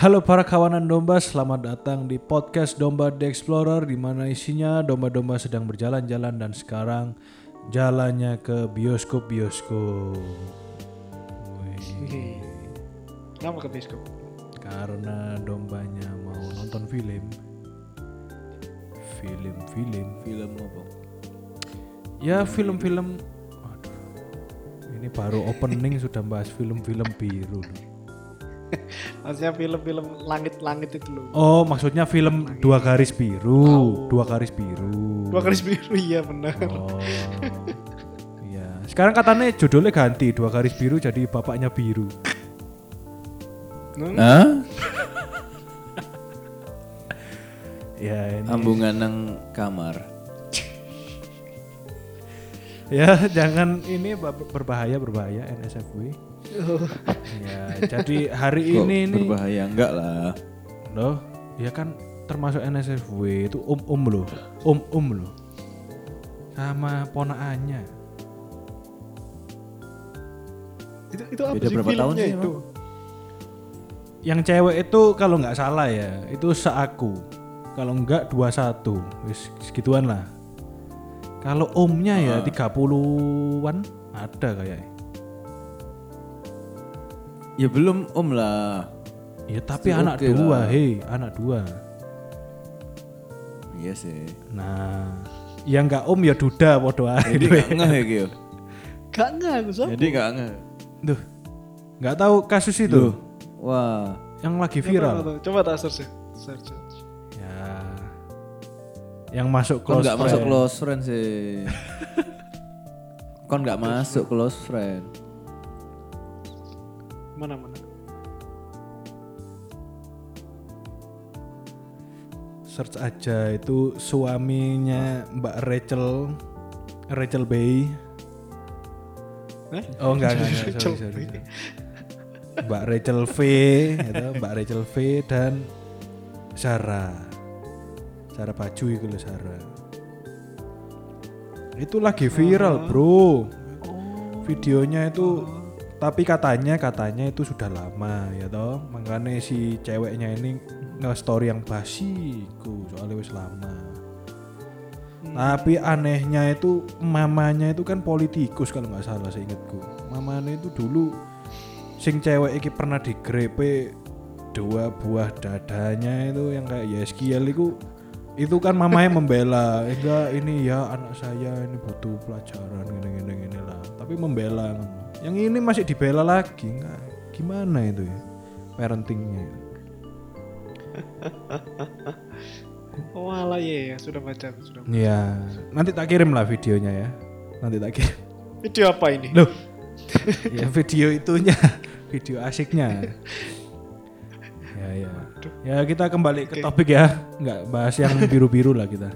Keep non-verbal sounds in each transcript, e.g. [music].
Halo para kawanan domba, selamat datang di podcast Domba The Explorer di mana isinya domba-domba sedang berjalan-jalan dan sekarang jalannya ke bioskop-bioskop. Wih, Kenapa ke bioskop? Karena dombanya mau nonton film. Film-film. Film apa? Ya film-film. Aduh. Ini baru opening sudah bahas film-film biru. loh. Maksudnya film-film langit-langit itu loh. Oh, maksudnya film dua garis biru, dua garis biru. Dua garis biru iya benar. Oh. Iya. Sekarang katanya judulnya ganti dua garis biru jadi bapaknya biru. Hmm? Hah? [laughs] Ya ini. Ambungan nang kamar. [laughs] Ya jangan ini ba- berbahaya berbahaya NSFW. Ya jadi hari Kok ini nih berbahaya? Enggak lah. loh ya kan termasuk NSFW itu om om loh. Om om loh. Sama ponaannya Itu itu apa Beda sih berapa tahun sih, itu? yang cewek itu kalau nggak salah ya itu seaku. Kalau enggak 21 wis segituan lah. Kalau omnya ya 30-an ada kayaknya Ya belum om lah. ya tapi Still anak oke dua lah. hei anak dua Iya sih. nah yang nggak om ya duda podo ae Jadi enggak ngeh ya Gio. Gak enggak aku sob. Jadi enggak ngeh. Duh, nggak tahu kasus itu Wah. yang lagi viral coba, Coba tak search ya. Search. search. ya yang masuk Kon close enggak masuk friend. close friend sih. [laughs] Kon enggak masuk close friend. Mana mana? search aja itu suaminya Mbak Rachel Rachel Bay Eh? oh enggak enggak, enggak Rachel sorry, sorry, sorry. Mbak Rachel V gitu, Mbak Rachel V dan Sarah Sarah Baju itu loh Sarah itu lagi viral bro Oh. videonya itu tapi katanya katanya itu sudah lama ya toh. Makanya si ceweknya ini nge-story yang basi ku soalnya wis lama. Tapi anehnya itu mamanya itu kan politikus kalau nggak salah seingatku mamanya itu dulu sing cewek iki pernah digrepe dua buah dadanya itu yang kayak Yeskiel itu itu kan mamanya membela enggak ini ya anak saya ini butuh pelajaran gini gini gini lah. Tapi membela yang ini masih dibela lagi enggak. Gimana itu ya parentingnya? Oh alah ya, ya sudah baca sudah. ya nanti tak kirim lah videonya ya. Nanti tak kirim. Video apa ini? loh. [laughs] Ya video itunya. Video asiknya. Ya ya ya kita kembali ke Oke. topik ya nggak bahas yang biru-biru lah kita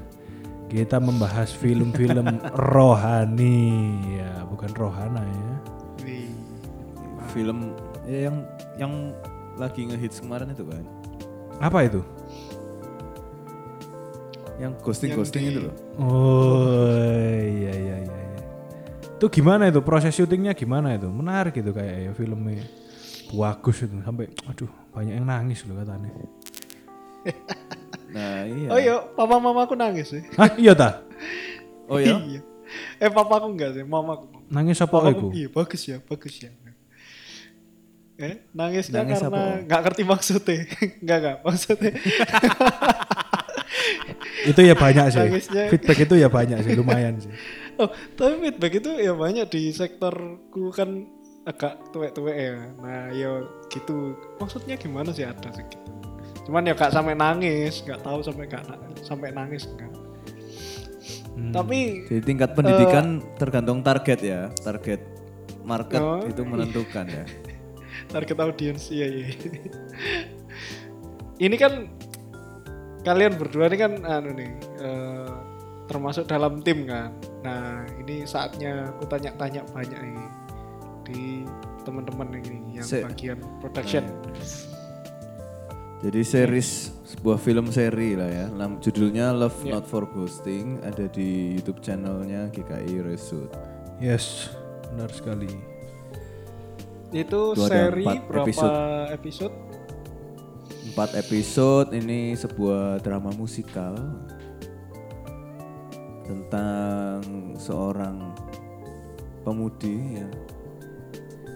kita membahas film-film [laughs] rohani ya bukan rohana ya. Film ya yang yang lagi ngehits kemarin itu kan. apa itu Yang ghosting-ghosting Yang itu di- loh. oh iya iya iya iya. itu gimana itu proses syutingnya gimana itu menarik itu kayak ya filmnya bagus itu sampai aduh banyak yang nangis loh katanya Nah, iya. Oh iya, papa mama aku nangis sih. Hah iya ta [laughs] Oh ya? Iya. Eh papa aku enggak sih, mama aku. nangis apa aku, Iya bagus ya, bagus ya. Eh, nangisnya Nangis karena apa? nggak ngerti maksudnya. [laughs] Enggak enggak maksudnya. [laughs] itu ya banyak sih Nangisnya- feedback itu ya banyak sih lumayan sih Oh, tapi feedback itu ya banyak di sektorku kan agak tuwek-tuwek ya. Nah, ya gitu. Maksudnya gimana sih ada sih gitu. Cuman ya gak sampai nangis, nggak tahu sampai gak na- sampai nangis enggak. Hmm. Tapi Jadi tingkat pendidikan tergantung target ya, target market Oh, itu menentukan ya. [laughs] target audiens iya iya. [laughs] ini kan kalian berdua ini kan anu nih eh, termasuk dalam tim kan. Nah, ini saatnya aku tanya-tanya banyak nih di teman-teman ini yang Se- bagian production. Jadi series sebuah film seri lah ya. Nam, judulnya Love Ya. Not for Ghosting ada di YouTube channelnya GKI Resut. yes benar sekali Itu Itu seri berapa episode. episode? empat episode ini sebuah drama musikal tentang seorang pemudi ya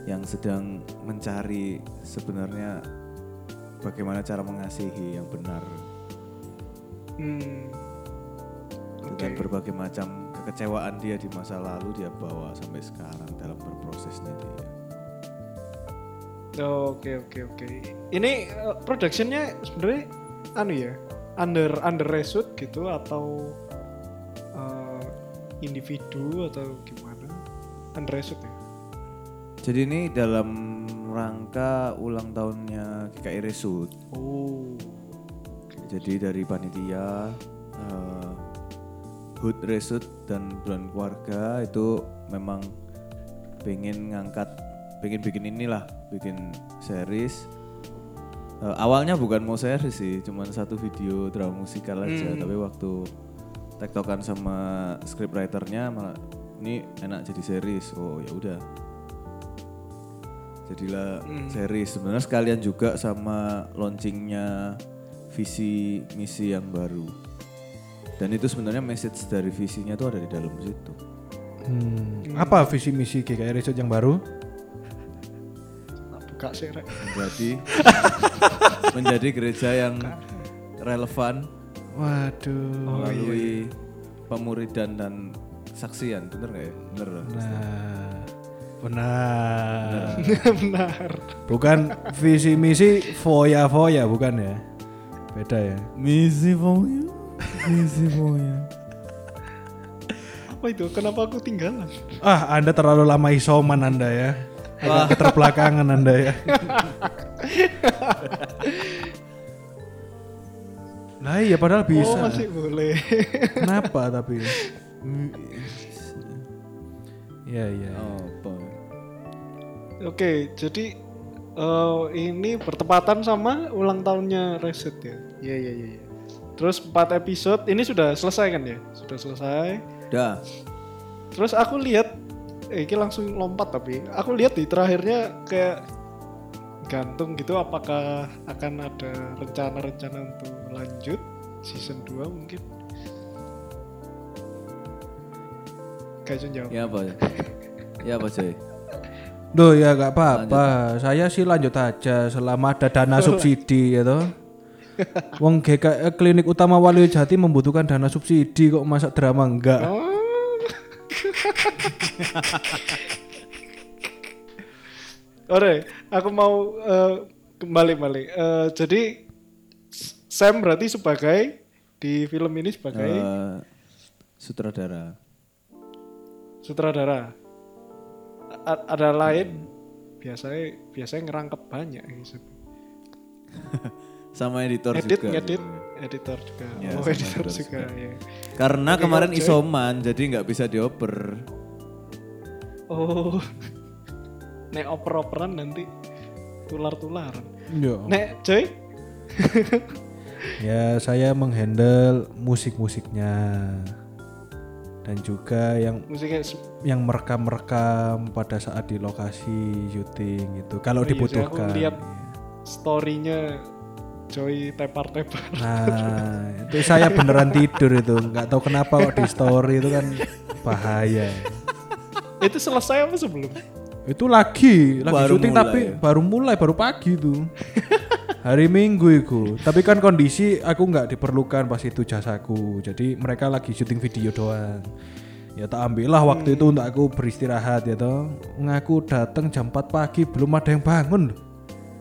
yang sedang mencari sebenarnya bagaimana cara mengasihi yang benar Hmm. dengan berbagai macam kekecewaan dia di masa lalu dia bawa sampai sekarang dalam berprosesnya dia. Oh, Oke oke oke. Ini eh, productionnya sebenarnya anu ya under under reshoot gitu atau eh, individu atau gimana? Under reshoot ya. Jadi ini dalam rangka ulang tahunnya GKI Resut. Oh. Jadi dari panitia eh, Hood Resut dan Bulan Keluarga itu memang pengen ngangkat, pengen bikin inilah, bikin series. Eh, awalnya bukan mau series sih, cuman satu video drama musikal aja. Tapi waktu tektokan sama scriptwriternya malah ini enak jadi series. Oh ya udah. Jadilah series. Sebenarnya sekalian juga sama launchingnya visi misi yang baru. Dan itu sebenarnya message dari visinya tuh ada di dalam situ. Hmm. Apa visi misi GKI Resort yang baru? Buka sih. Menjadi [laughs] menjadi gereja yang relevan Waduh. melalui pemuridan dan saksian, bener nggak ya? Bener. Nah, benar. [laughs] Benar. Bukan visi misi foya foya bukan ya? Beda ya. Misi Foya, misi Foya. Apa itu? Kenapa aku tinggalan? Ah, Anda terlalu lama isoman Anda ya. Agak keterbelakangan Anda ya. [laughs] Nah iya padahal Oh bisa. masih boleh. Kenapa tapi? [laughs] Iya iya. Oh, apa? Oke, jadi eh, ini bertepatan sama ulang tahunnya Reset ya. Iya iya iya. iya. Terus 4 episode ini sudah selesai kan ya? Sudah selesai. Dah. Terus aku lihat eh, ini langsung lompat tapi aku lihat di terakhirnya kayak gantung gitu apakah akan ada rencana-rencana untuk lanjut season 2 mungkin. Jawab. Ya apa ya? Apa Jay? Duh ya gak apa-apa. Saya sih lanjut aja selama ada dana subsidi ya toh. Wong GK eh, klinik utama Wali Jati membutuhkan dana subsidi kok masa drama enggak. Oh. Oke, aku mau eh, kembali balik. Eh, jadi Sam berarti sebagai di film ini sebagai Eh, sutradara. Sutradara. A- ada lain biasanya biasanya ngerangkep banyak gitu. [laughs] Sama editor Edit, juga. gitu. editor juga. Ya, oh, editor editor juga. juga. ya. Karena Oke, kemarin oke. isoman jadi nggak bisa dioper. Oh. [laughs] Nek oper-operan nanti tular-tularan. Yo. Nek, Joy, [laughs] Ya saya menghandle musik-musiknya dan juga yang musiknya yang merekam-merekam pada saat di lokasi syuting gitu. Kalau Oh iya sih, aku dibutuhkan. lihat. Iya. story-nya Joy tepar-tepar. Nah, itu saya beneran tidur itu. nggak tahu kenapa kok di story itu kan bahaya. Itu selesai apa sebelum? Itu lagi, lagi Baru syuting mulai tapi ya? baru mulai, baru pagi tuh. Hari Minggu itu. Tapi kan kondisi aku nggak diperlukan pas itu jasaku. Jadi mereka lagi syuting video doang. Ya tak ambillah waktu itu untuk aku beristirahat ya toh. Ngaku datang jam 4 pagi belum ada yang bangun.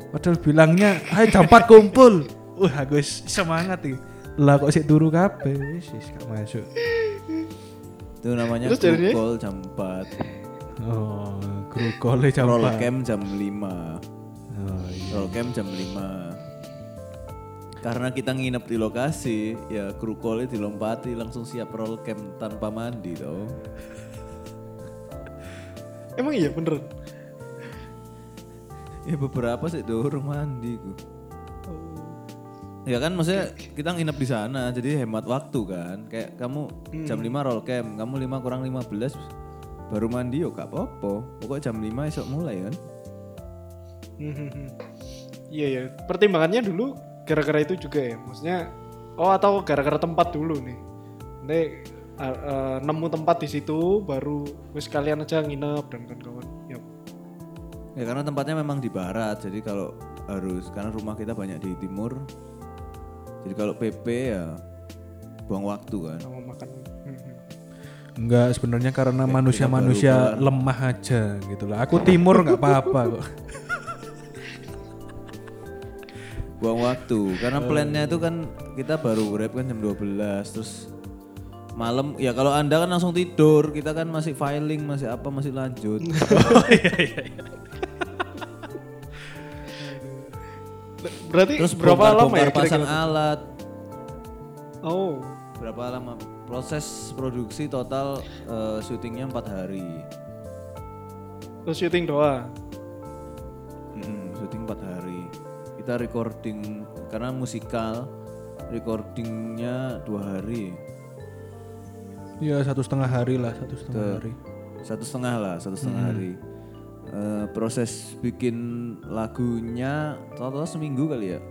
Padahal bilangnya, "Hai jam 4 kumpul." [laughs] Wah, aku wis semangat nih. Lah kok sih turu kabeh wis wis gak masuk. Itu namanya call jam 4. Oh, kru jam Roll 4. cam jam 5. Oh, iya. Roll cam jam 5. Karena kita nginep di lokasi, ya kru call dilompati langsung siap roll cam tanpa mandi tau. Emang iya bener. Ya beberapa sih durung mandi ku. Ya kan maksudnya kita nginep di sana jadi hemat waktu kan. Kayak kamu jam 5 roll cam, kamu 5 kurang 15 baru mandi yo gak apa-apa. Pokoknya jam 5 esok mulai kan. Iya ya. Pertimbangannya dulu gara-gara itu juga ya maksudnya oh atau gara-gara tempat dulu nih nanti uh, uh, nemu tempat di situ baru wis kalian aja nginep dan kawan-kawan ya Ya karena tempatnya memang di barat, jadi kalau harus karena rumah kita banyak di timur. Jadi kalau PP ya buang waktu kan. sama makan Hmm, hmm. Enggak, sebenarnya karena manusia-manusia kelar. lemah aja gitu lah. Aku timur nggak apa-apa kok. [laughs] Buang waktu. Karena plannya itu kan kita baru rap kan jam 12 terus malam ya kalau Anda kan langsung tidur, kita kan masih filing, masih apa, masih lanjut. [laughs] oh iya iya. iya. berarti Terus berapa bongkar, lama ya bongkar pasang kira-kira? alat. oh Berapa lama? Proses produksi total eh, syutingnya empat hari. terus syuting doang Mm, syuting 4 hari. Kita recording karena musikal recordingnya dua hari. Iya satu setengah hari lah, satu setengah Ke- hari. Satu setengah lah, satu setengah hari. Eh, proses bikin lagunya total seminggu kali ya.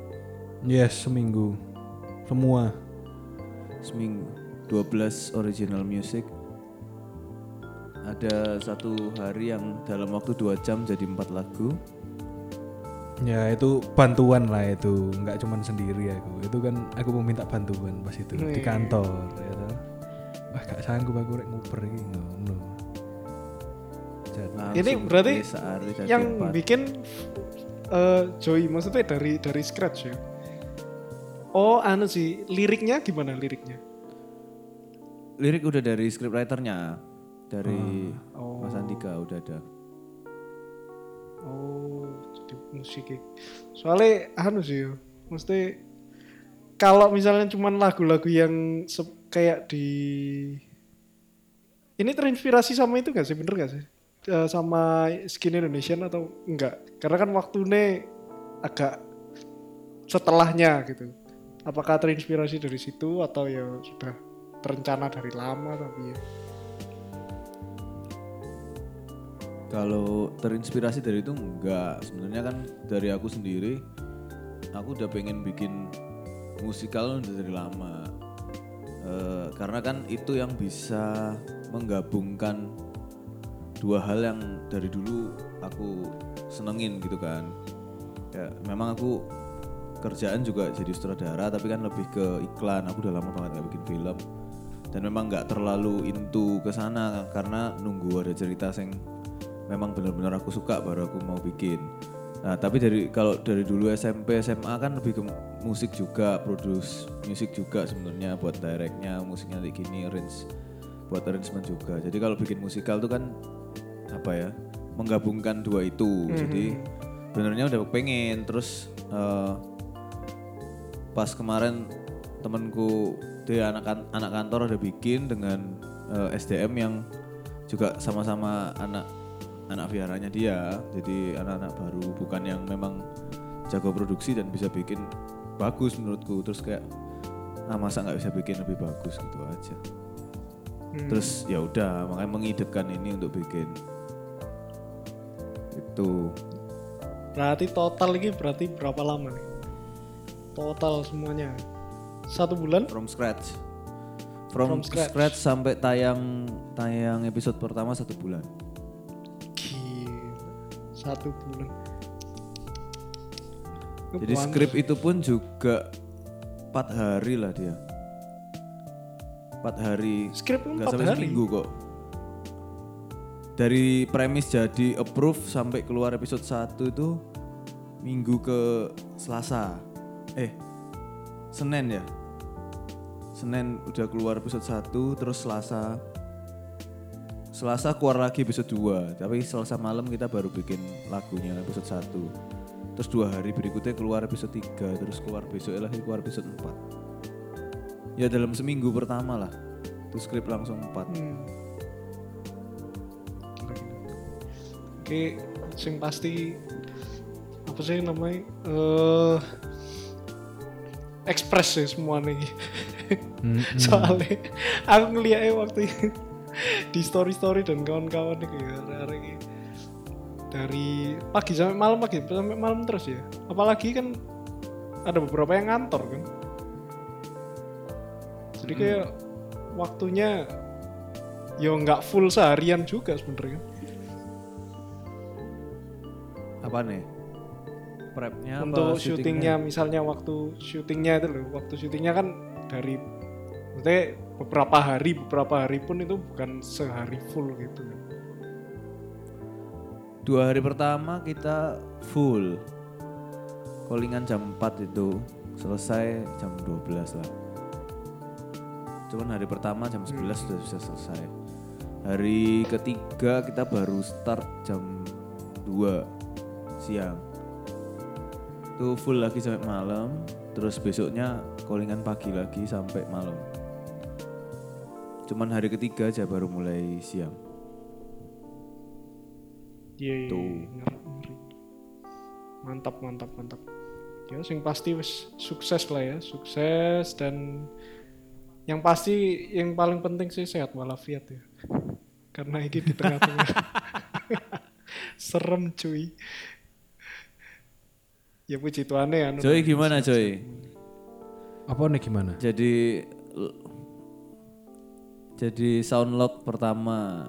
Yes seminggu, semua. Seminggu. 12 original music. Ada satu hari yang dalam waktu dua jam jadi empat lagu. Ya itu bantuan lah itu, nggak cuman sendiri aku. Itu kan aku meminta bantuan pas itu di Wih. kantor. Ya. Wah gak sanggup aku rek nguper iki ngono. Ini berarti yang empat. bikin eh Joy maksudnya dari dari scratch ya oh anu sih liriknya gimana liriknya lirik udah dari scriptwriternya dari Oh. Mas Andika udah ada. Oh, musik ya. Soalnya anu sih, mesti kalau misalnya cuman lagu-lagu yang kayak di ini terinspirasi sama itu gak sih, bener gak sih? Eh, sama Skin Indonesian atau enggak? Karena kan waktunya agak setelahnya gitu. Apakah terinspirasi dari situ atau ya sudah terencana dari lama tapi ya. Kalau terinspirasi dari itu enggak, sebenarnya kan dari aku sendiri, aku udah pengen bikin musikal udah dari lama. Eh, karena kan itu yang bisa menggabungkan dua hal yang dari dulu aku senengin gitu kan. Ya memang aku kerjaan juga jadi sutradara tapi kan lebih ke iklan. Aku udah lama banget gak bikin film dan memang nggak terlalu into ke sana karena nunggu ada cerita yang memang benar-benar aku suka baru aku mau bikin. Nah, tapi dari kalau dari dulu SMP SMA kan lebih ke musik juga, produce musik juga sebenarnya buat directnya, musiknya kayak gini, arrange buat arrangement juga. Jadi kalau bikin musikal tuh kan apa ya? menggabungkan dua itu. Jadi benernya udah pengen terus eh, pas kemarin temenku dia anak kan- anak kantor ada bikin dengan eh, SDM yang juga sama-sama anak anak viaranya dia jadi anak-anak baru bukan yang memang jago produksi dan bisa bikin bagus menurutku terus kayak ah masa nggak bisa bikin lebih bagus gitu aja Hmm. terus ya udah makanya mengidupkan ini untuk bikin itu Berarti total ini berarti berapa lama nih? Total semuanya. Satu bulan? from scratch from, From scratch. scratch. sampai tayang tayang episode pertama satu bulan. Satu bulan. jadi skrip itu pun juga empat hari lah dia. Empat hari. Skrip pun nggak empat sampai hari. seminggu kok. Dari premis jadi approve sampai keluar episode 1 itu minggu ke Selasa. Eh Senin ya? Senin udah keluar episode 1 terus Selasa Selasa keluar lagi episode 2 tapi Selasa malam kita baru bikin lagunya episode 1 terus dua hari berikutnya keluar episode 3 terus keluar besok lagi keluar episode 4 ya dalam seminggu pertama lah itu skrip langsung 4 Hmm. Oke, sing pasti apa sih namanya? Eh ekspres ya semua nih. Hmm, [laughs] Soalnya aku ngeliatnya waktu itu di story story dan kawan-kawan nih kayak hari ini dari pagi sampai malam pagi sampai malam terus ya. Apalagi kan ada beberapa yang ngantor kan. Jadi kayak waktunya ya nggak full seharian juga sebenarnya Apa nih? Prepnya apa untuk syutingnya misalnya waktu syutingnya itu loh waktu syutingnya kan dari maksudnya beberapa hari beberapa hari pun itu bukan sehari full gitu Dua hari pertama kita full. Callingan jam 4 itu selesai jam 12 lah. Cuman hari pertama jam 11 sudah bisa selesai. Hari ketiga kita baru start jam 2 siang. Itu full lagi sampai malam, terus besoknya callingan pagi lagi sampai malam. Cuman hari ketiga aja baru mulai siang. Iya, iya, Tuh. iya. Mantap, mantap, mantap. Ya, sing pasti wis sukses lah ya, sukses dan yang pasti yang paling penting sih sehat walafiat ya. [laughs] Karena ini di tengah-tengah. [laughs] Serem cuy. Ya puji Tuhan ya. anu. Joy gimana Joy? Apa nih gimana? Jadi jadi soundlock pertama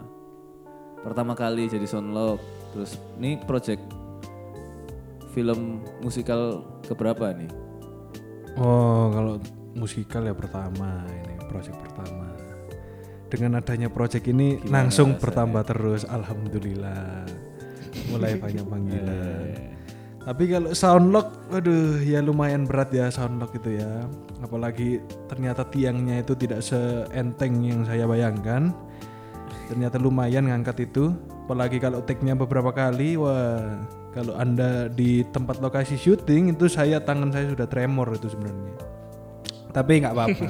pertama kali jadi soundlock terus ini project film musikal keberapa nih Oh, kalau musikal ya pertama ini project pertama. Dengan adanya project ini Gimana langsung rasanya? bertambah terus, alhamdulillah. Mulai banyak [laughs] panggilan. Tapi kalau soundlock, aduh ya lumayan berat ya soundlock itu ya. Apalagi ternyata tiangnya itu tidak seenteng yang saya bayangkan. Ternyata lumayan ngangkat itu. Apalagi kalau take-nya beberapa kali, wah kalau anda di tempat lokasi syuting itu saya tangan saya sudah tremor itu sebenarnya. Tapi nggak apa-apa.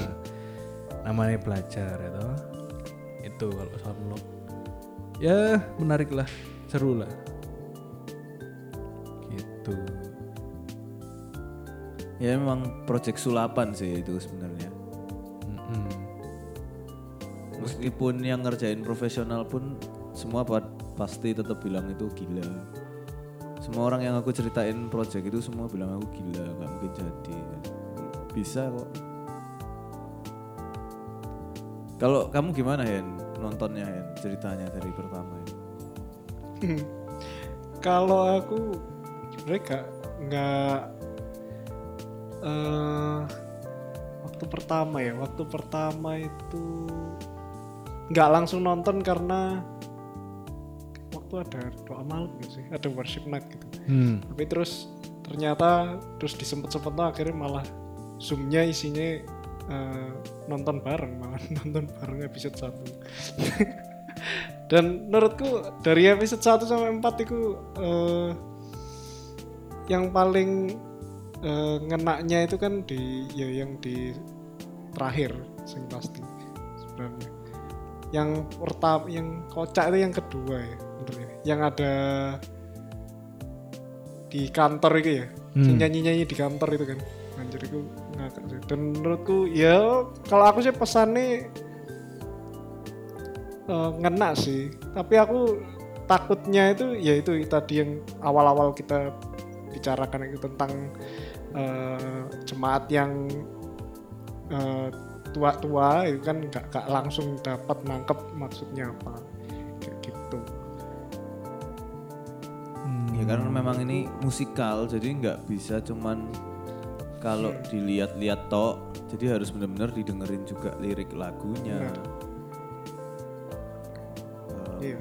[laughs] Namanya belajar itu. Itu kalau soundlock. Ya menarik lah, seru lah. Gitu. ya memang project sulapan sih itu sebenarnya Mm-mm. meskipun yang ngerjain profesional pun semua pa- pasti tetap bilang itu gila semua orang yang aku ceritain project itu semua bilang aku gila nggak mungkin jadi bisa kok kalau kamu gimana Hen nontonnya Hen ceritanya dari pertama Hen? [laughs] Kalau aku mereka nggak eh waktu pertama ya, waktu pertama itu nggak langsung nonton karena waktu ada doa malam gitu sih, ada worship night gitu. Hmm. Tapi terus ternyata terus disempet-sempet tuh akhirnya malah zoomnya isinya eh, nonton bareng malah [laughs] nonton bareng episode 1 [laughs] dan menurutku dari episode 1 sampai 4 itu eh, yang paling eh, ngenaknya itu kan di ya yang di terakhir sing pasti sebenarnya. Yang pertama yang kocak itu yang kedua ya bener ya yang ada di kantor itu ya Hmm. nyanyi nyanyi di kantor itu kan. Anjir itu ngakak sih. Dan menurutku ya kalau aku sih pesannya eh, ngena sih. Tapi aku takutnya itu ya itu tadi yang awal-awal kita bicarakan itu tentang eh, jemaat yang eh, tua-tua itu kan nggak nggak langsung dapat nangkep maksudnya apa kayak gitu Hmm. ya karena memang ini musikal jadi nggak bisa cuman kalau dilihat-lihat tok jadi harus benar-benar didengerin juga lirik lagunya Benar. Eh, iya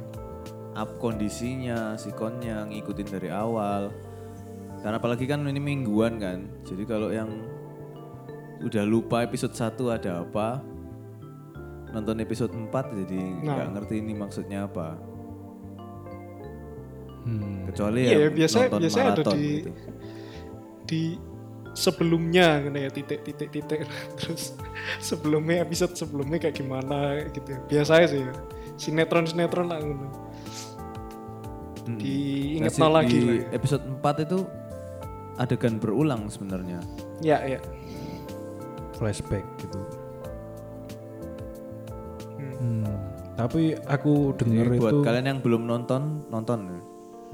up kondisinya, sikonnya ngikutin dari awal. Karena apalagi kan ini mingguan kan. Jadi kalau yang udah lupa episode 1 ada apa, nonton episode 4 jadi nggak Nah. ngerti ini maksudnya apa. Hmm. Kecuali Iya, yang biasanya- nonton ada maraton di- gitu. di sebelumnya gitu ya titik titik titik [laughs] terus sebelumnya episode sebelumnya kayak gimana gitu ya. biasanya sih ya sinetron sinetron lah gitu. Mm-mm. diinget Nah, si- lagi di lah ya. episode 4 itu adegan berulang sebenarnya. ya ya flashback gitu. Hmm. Hmm. Tapi aku denger Jadi buat itu, kalian yang belum nonton, nonton.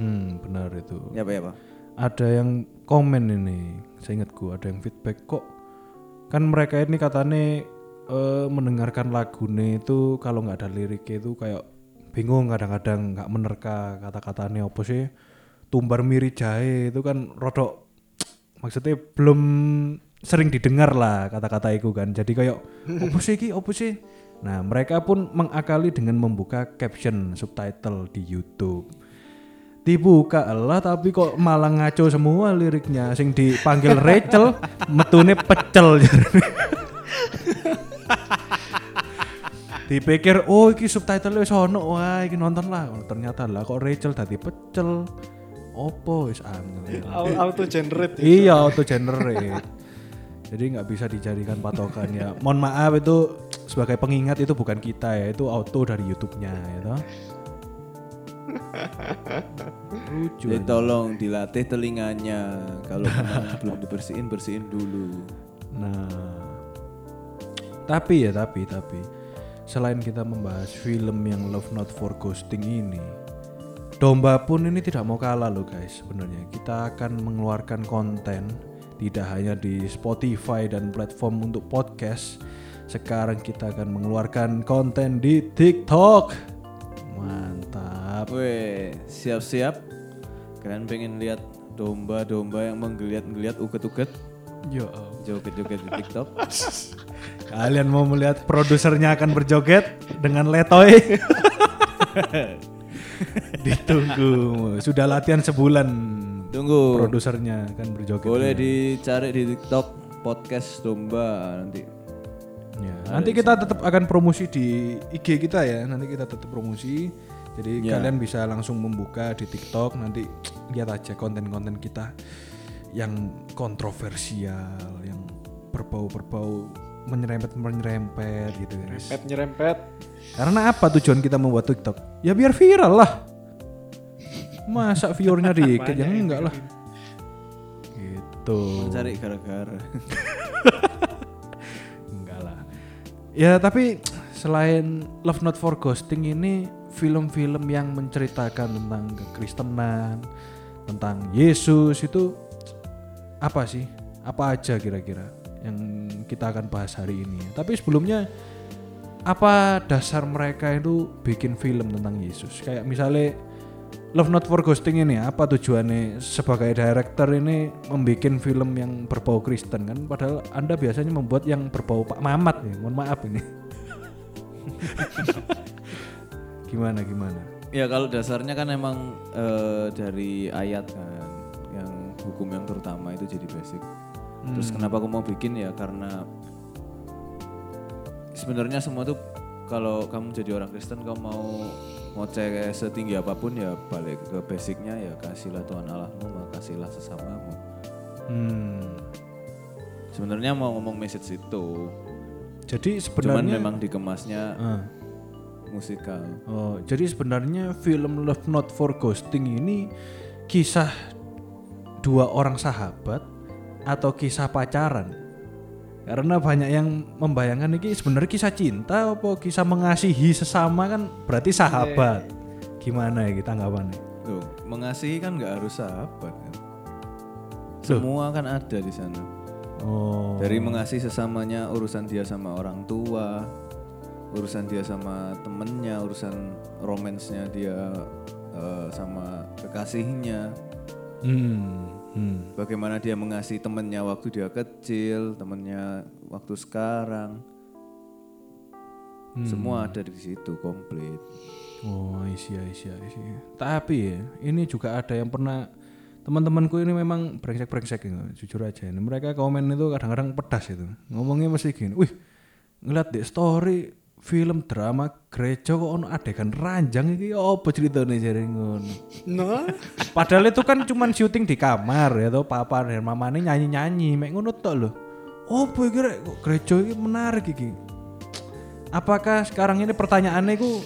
hmm, benar itu. Ya apa ya, Pak? Ada yang komen ini seingatku ada yang feedback kok kan mereka ini katanya eh, mendengarkan lagunya itu kalau nggak ada liriknya itu kayak bingung kadang-kadang nggak menerka kata-katanya apa sih tumbar miri jahe itu kan rodok maksudnya belum sering didengar lah kata-kata itu kan. Jadi kayak apa sih ki? Apa sih? Nah mereka pun mengakali dengan membuka caption subtitle di YouTube. Dibuka Allah tapi kok malah ngaco semua liriknya. Sing dipanggil Rachel [laughs] metune pecel. Dipikir oh iki subtitle wis ono. Wah iki nonton lah. Ternyata lah kok Rachel tadi pecel opo wis angel [laughs] Au- auto generate ya. iya auto generate jadi nggak bisa dijadikan patokan ya. Mohon maaf itu sebagai pengingat itu bukan kita ya itu auto dari YouTube-nya ya toh. Lucu Jadi tolong dilatih telinganya. Kalau [laughs] belum dibersihin, bersihin dulu. Nah, tapi ya tapi tapi. Selain kita membahas film yang Love Not for Ghosting ini, Domba pun ini tidak mau kalah loh guys sebenarnya. Kita akan mengeluarkan konten tidak hanya di Spotify dan platform untuk podcast. Sekarang kita akan mengeluarkan konten di TikTok. Mantap. Weh, siap-siap. Kalian pengen lihat domba-domba yang menggeliat-geliat uget-uget, Yo. joget-joget di TikTok? [laughs] Kalian mau melihat produsernya akan berjoget dengan letoy? [laughs] Ditunggu. Sudah latihan sebulan. Tunggu. Produsernya akan berjoget. Boleh dicari di TikTok podcast domba nanti. Ya, Nanti kita tetap akan promosi di IG kita ya. Nanti kita tetap promosi. Jadi Ya. kalian bisa langsung membuka di TikTok. Nanti lihat aja konten-konten kita yang kontroversial, yang berbau-berbau menyerempet-menyerempet gitu guys. Nyerempet nyerempet. Karena apa tujuan kita membuat TikTok? Ya biar viral lah. Masa viewernya [laughs] dikit ya enggak lah. Gitu. Mencari gara-gara. [laughs] Enggak lah. Ya tapi selain Love Not for Ghosting ini film-film yang menceritakan tentang kekristenan, tentang Yesus itu apa sih? Apa aja kira-kira yang kita akan bahas hari ini. Tapi sebelumnya apa dasar mereka itu bikin film tentang Yesus? Kayak misalnya Love Not for Ghosting ini apa tujuannya sebagai director ini membuat film yang berbau Kristen kan? Padahal Anda biasanya membuat yang berbau Pak Mamat nih mohon maaf ini. [laughs] Gimana gimana? Ya kalau dasarnya kan emang eh, dari ayat kan, yang hukum yang terutama itu jadi basic. Terus kenapa aku mau bikin? Ya karena sebenarnya semua tuh kalau kamu jadi orang Kristen kamu mau mau cek setinggi apa pun ya balik ke basicnya ya kasihlah Tuhan Allahmu maka kasihlah sesamamu. hmm. Sebenarnya mau ngomong message itu, jadi cuman sebenarnya memang dikemasnya Ah. musikal. Oh, jadi sebenarnya film Love Not for Ghosting ini kisah dua orang sahabat atau kisah pacaran? Karena banyak yang membayangkan ini sebenarnya kisah cinta apa kisah mengasihi sesama kan berarti sahabat. Gimana ya kita anggapannya? Tuh, mengasihi kan nggak harus sahabat kan. Semua kan ada di sana. Oh. Dari mengasihi sesamanya urusan dia sama orang tua, urusan dia sama temennya, urusan romansnya dia eh, sama kekasihnya. Hmm. Hmm. Bagaimana dia mengasihi temennya waktu dia kecil, temennya waktu sekarang. Hmm. Semua ada di situ komplit. Oh, I see, I see, I see. Tapi ya, ini juga ada yang pernah teman-temanku ini memang brengsek-brengsek gitu, jujur aja. Ini mereka komen itu kadang-kadang pedas itu. Ngomongnya mesti gini, wih, ngeliat di story film drama gereja kok ono adegan ranjang iki apa ceritanya jare ngono. Nah, Padahal itu kan cuman syuting di kamar ya toh papa dan mamane nyanyi-nyanyi mek ngono tok lho. Apa iki rek kok gereja iki menarik iki. Apakah sekarang ini pertanyaannya ku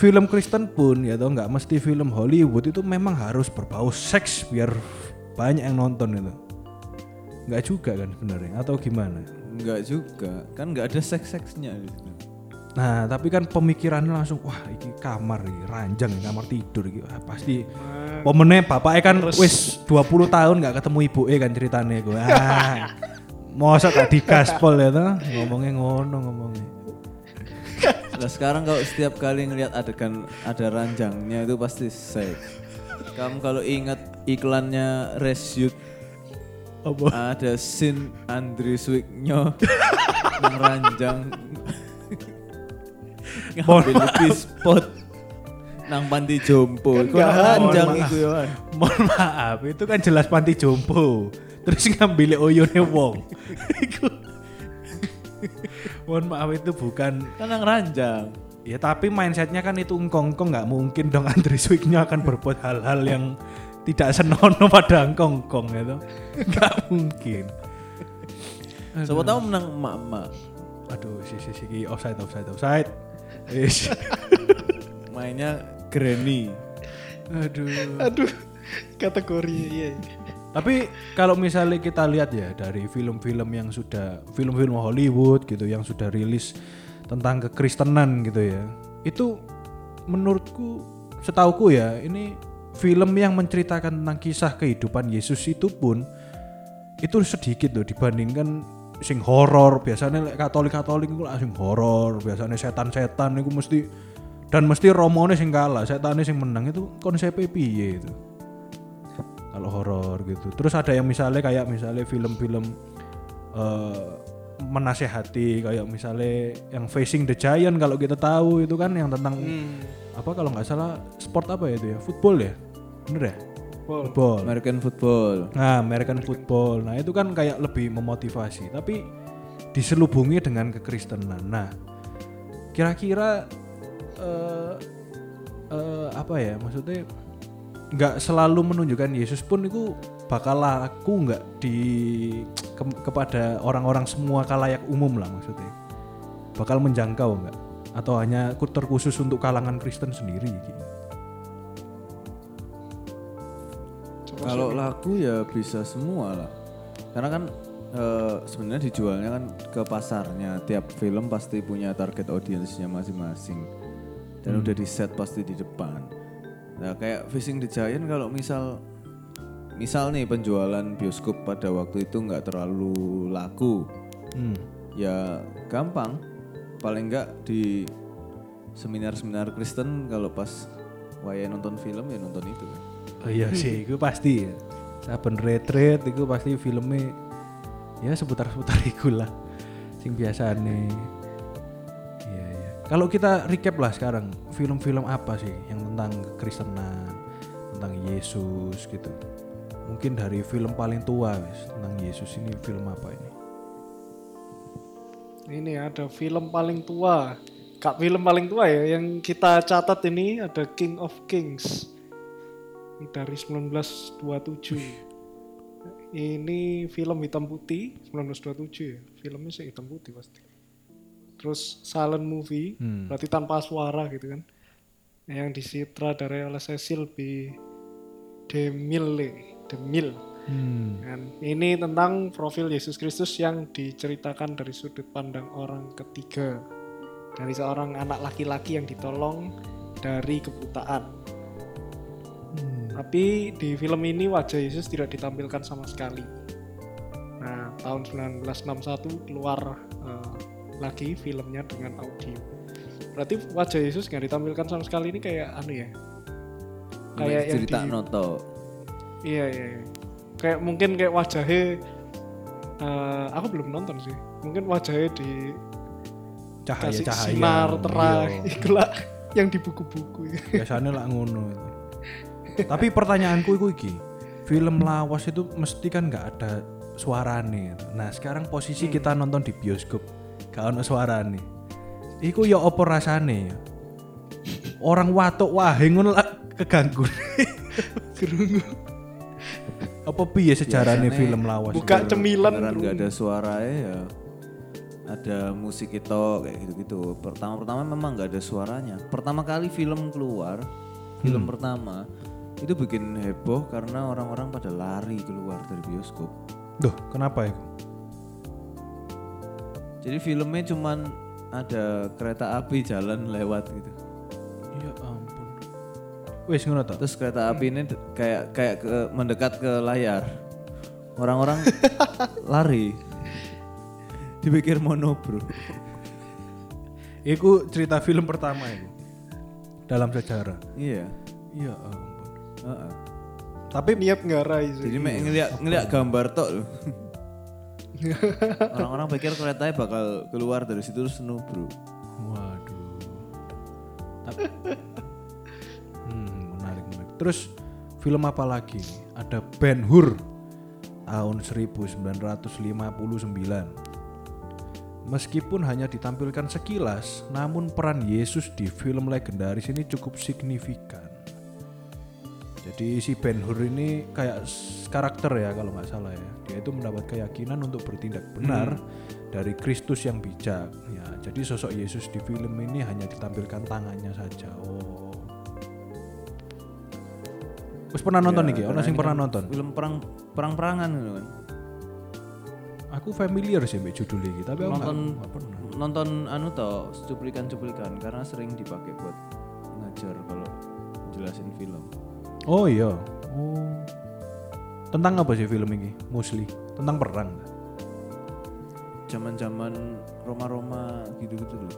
film Kristen pun ya toh nggak mesti film Hollywood itu memang harus berbau seks biar banyak yang nonton itu. Nggak juga kan sebenarnya atau gimana? Enggak juga, kan nggak ada seks-seksnya di situ. Nah, tapi kan pemikirannya langsung wah iki kamar iki ranjang kamar tidur iki Wah, pasti Pomene bapaknya kan wis 20 tahun nggak ketemu ibu kan ceritanya gue. Ah, [laughs] mosok gak digaspol ya toh? Ngomongnya ngono ngomongnya. Nah sekarang kalau setiap kali ngelihat adegan ada ranjangnya itu pasti seks. Kamu kalau ingat iklannya Reshoot Apa? ada scene Andri Swigno [laughs] yang ranjang ngambil spot nang panti jompo. Kok mohon itu ya. Mohon maaf, itu kan jelas panti jompo. Terus ngambil oyone wong. Iku. Mohon maaf itu bukan Kan nang ranjang. Ya tapi mindsetnya kan itu engkongkong nggak mungkin dong Andre Swignya akan berbuat hal-hal yang tidak senonoh pada engkongkong itu nggak mungkin. Siapa tahu menang emak-emak. Aduh si si si offside offside offside. Ish. [laughs] Mainnya Granny. Aduh. Aduh, kategori iya. Tapi kalau misalnya kita lihat ya dari film-film yang sudah film-film Hollywood gitu yang sudah rilis tentang kekristenan gitu ya. Itu menurutku setauku ya ini film yang menceritakan tentang kisah kehidupan Yesus itu pun itu sedikit loh dibandingkan sing horor biasanya lek Katolik-Katolik itu langsung horor biasanya setan-setan itu mesti dan mesti romone sing kalah setannya sing menang itu konsepnya piye itu kalau horor gitu. Terus ada yang misalnya kayak misalnya film-film eh, menasehati kayak misalnya yang Facing the Giant kalau kita tahu itu kan yang tentang Hmm. apa kalau nggak salah sport apa ya itu ya football ya bener ya. Football. American football. nah American football. Nah itu kan kayak lebih memotivasi tapi diselubungi dengan kekristenan. Nah kira-kira eh eh, apa ya maksudnya nggak selalu menunjukkan Yesus pun itu bakal laku nggak di ke- kepada orang-orang semua kalayak umum lah maksudnya? Bakal menjangkau nggak? Atau hanya terkhusus untuk kalangan Kristen sendiri gitu. Kalau laku ya bisa semua lah. Karena kan eh, sebenarnya dijualnya kan ke pasarnya. Tiap film pasti punya target audiensnya masing-masing. Dan udah di set pasti di depan. Nah kayak Fishing the Giant kalau misal misal nih penjualan bioskop pada waktu itu nggak terlalu laku, Hmm. ya gampang. Paling nggak di seminar-seminar Kristen kalau pas waya nonton film ya nonton itu. kan. Oh iya sih, itu pasti ya. Saben retret itu pasti filmnya ya seputar-seputar iku lah. Sing biasane. Iya iya. Kalau kita recap lah sekarang, film-film apa sih yang tentang kekristenan, tentang Yesus gitu. Mungkin dari film paling tua tentang Yesus ini film apa ini? Ini ada film paling tua. Kak film paling tua ya yang kita catat ini ada King of Kings. Dari 1927. Ini film hitam putih 1927 ya. Filmnya sih hitam putih pasti. Terus silent movie, Hmm. berarti tanpa suara gitu kan. Yang disutradarai oleh Cecil B. DeMille. DeMille. Hmm. Dan ini tentang profil Yesus Kristus yang diceritakan dari sudut pandang orang ketiga. Dari seorang anak laki-laki yang ditolong dari kebutaan. Hmm. Tapi di film ini wajah Yesus tidak ditampilkan sama sekali. Nah, tahun 1961 keluar eh, lagi filmnya dengan audio. Berarti wajah Yesus nggak ditampilkan sama sekali ini kayak anu ya? Kayak yang cerita di- noto. Iya iya. iya. Kayak mungkin kayak wajahnya eh, aku belum nonton sih. Mungkin wajahnya di Cahaya kasih cahaya. sinar terang. Iya. [laughs] Yang di buku-buku. biasanya lah ngono itu. Tapi pertanyaanku itu iki film lawas itu mesti kan nggak ada suarane. Nah sekarang posisi kita nonton di bioskop gak ada suarane. Iku ya apa rasane ya? Orang watuk wahe ngono lah keganggu. [laughs] Gerungu. apa piye sejarahnya film lawas Buka itu? cemilan nggak ada suara ya. Ada musik itu kayak gitu-gitu. Pertama-pertama memang nggak ada suaranya. Pertama kali film keluar film pertama itu bikin heboh karena orang-orang pada lari keluar dari bioskop Duh, kenapa ya? jadi filmnya cuman ada kereta api jalan lewat gitu Ya ampun. Wis ngono to. Terus kereta api ini kayak kayak ke, mendekat ke layar. Orang-orang [laughs] lari. Dipikir mono, Bro. Iku cerita film pertama itu dalam sejarah. Iya. Iya Heeh. Tapi niat ngarai sih. Jadi mek ngeliat ngeliat gambar tok loh. [laughs] Orang-orang pikir keretanya bakal keluar dari situ terus Bro. waduh. Tapi hmm, menarik menarik. Terus film apa lagi? Ada Ben Hur tahun 1959. Meskipun hanya ditampilkan sekilas, namun peran Yesus di film legendaris ini cukup signifikan. Jadi si Ben Hur ini kayak karakter ya kalau nggak salah ya. Dia itu mendapat keyakinan untuk bertindak benar dari Kristus yang bijak. Ya, jadi sosok Yesus di film ini hanya ditampilkan tangannya saja. Oh. Wes pernah nonton nih, Ya, Ono karena sing pernah nonton. Film perang perang-perangan gitu kan. Aku familiar sih mbak judul ini, tapi aku nonton pernah. nonton anu toh cuplikan-cuplikan karena sering dipakai buat ngajar kalau jelasin film. Oh iya. Oh. Tentang apa sih film ini? Mostly tentang perang. Zaman-zaman Roma-Roma gitu-gitu loh.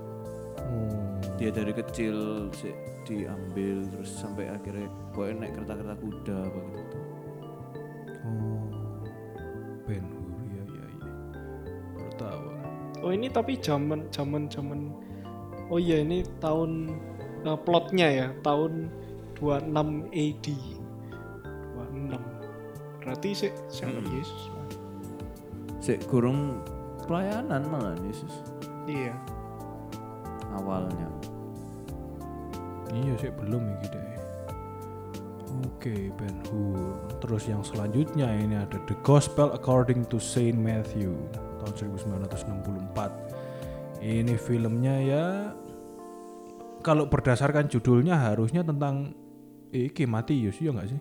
Oh. Dia dari kecil sih diambil terus sampai akhirnya pokoknya naik kereta-kereta kuda apa gitu. Oh. Ben Hur, iya iya iya. Baru tahu. Oh ini tapi zaman zaman zaman Oh iya ini tahun eh, plotnya ya tahun 26 AD. 26. Berarti sih siapa Hmm. Yesus? Sik kurung pelayanan malah Yesus Iya. awalnya. Iya sih belum ini deh. Oke, Ben Hur. Terus yang selanjutnya ini ada The Gospel According to Saint Matthew tahun 1964. Ini filmnya ya kalau berdasarkan judulnya harusnya tentang iki Matius ya nggak sih?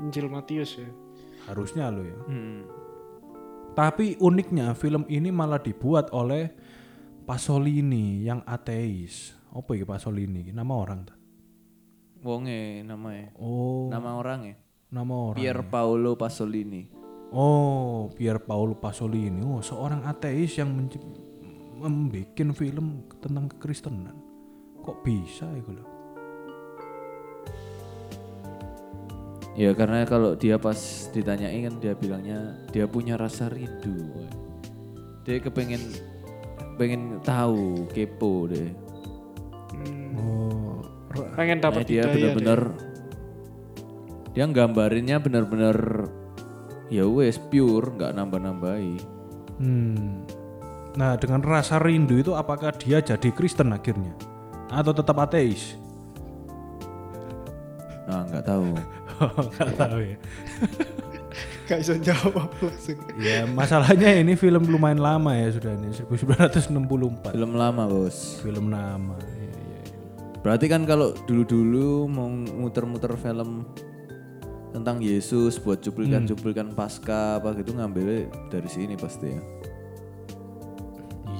Injil Matius ya. Harusnya lo ya. Hmm. Tapi uniknya film ini malah dibuat oleh Pasolini yang ateis. Apa ya Pasolini? Nama orang ta? Wonge namanya. Oh, Nama orangnya nama orang. Pier Paolo Pasolini. Oh, Pier Paolo Pasolini. Oh, seorang ateis yang membuat film tentang kekristenan. Kok bisa itu loh? Ya karena kalau dia pas ditanyai kan dia bilangnya dia punya rasa rindu. Dia kepengen pengen tahu, kepo deh. Hmm, Oh, pengen Nah, dapat dia hidayah bener-bener dia nggambarinnya bener-bener ya wes pure, nggak nambah-nambahi. hmm. Nah, dengan rasa rindu itu apakah dia jadi Kristen akhirnya? Atau tetap ateis? Nah nggak tahu. Enggak tahu ya. Gak bisa jawab langsung. Ya, masalahnya ini film lumayan lama ya sudah ini 1964. Film lama bos. Film lama. Iya, iya, iya. Berarti kan kalau dulu-dulu mau muter-muter film tentang Yesus buat cuplikan-cuplikan pasca apa gitu ngambilnya dari sini pasti ya.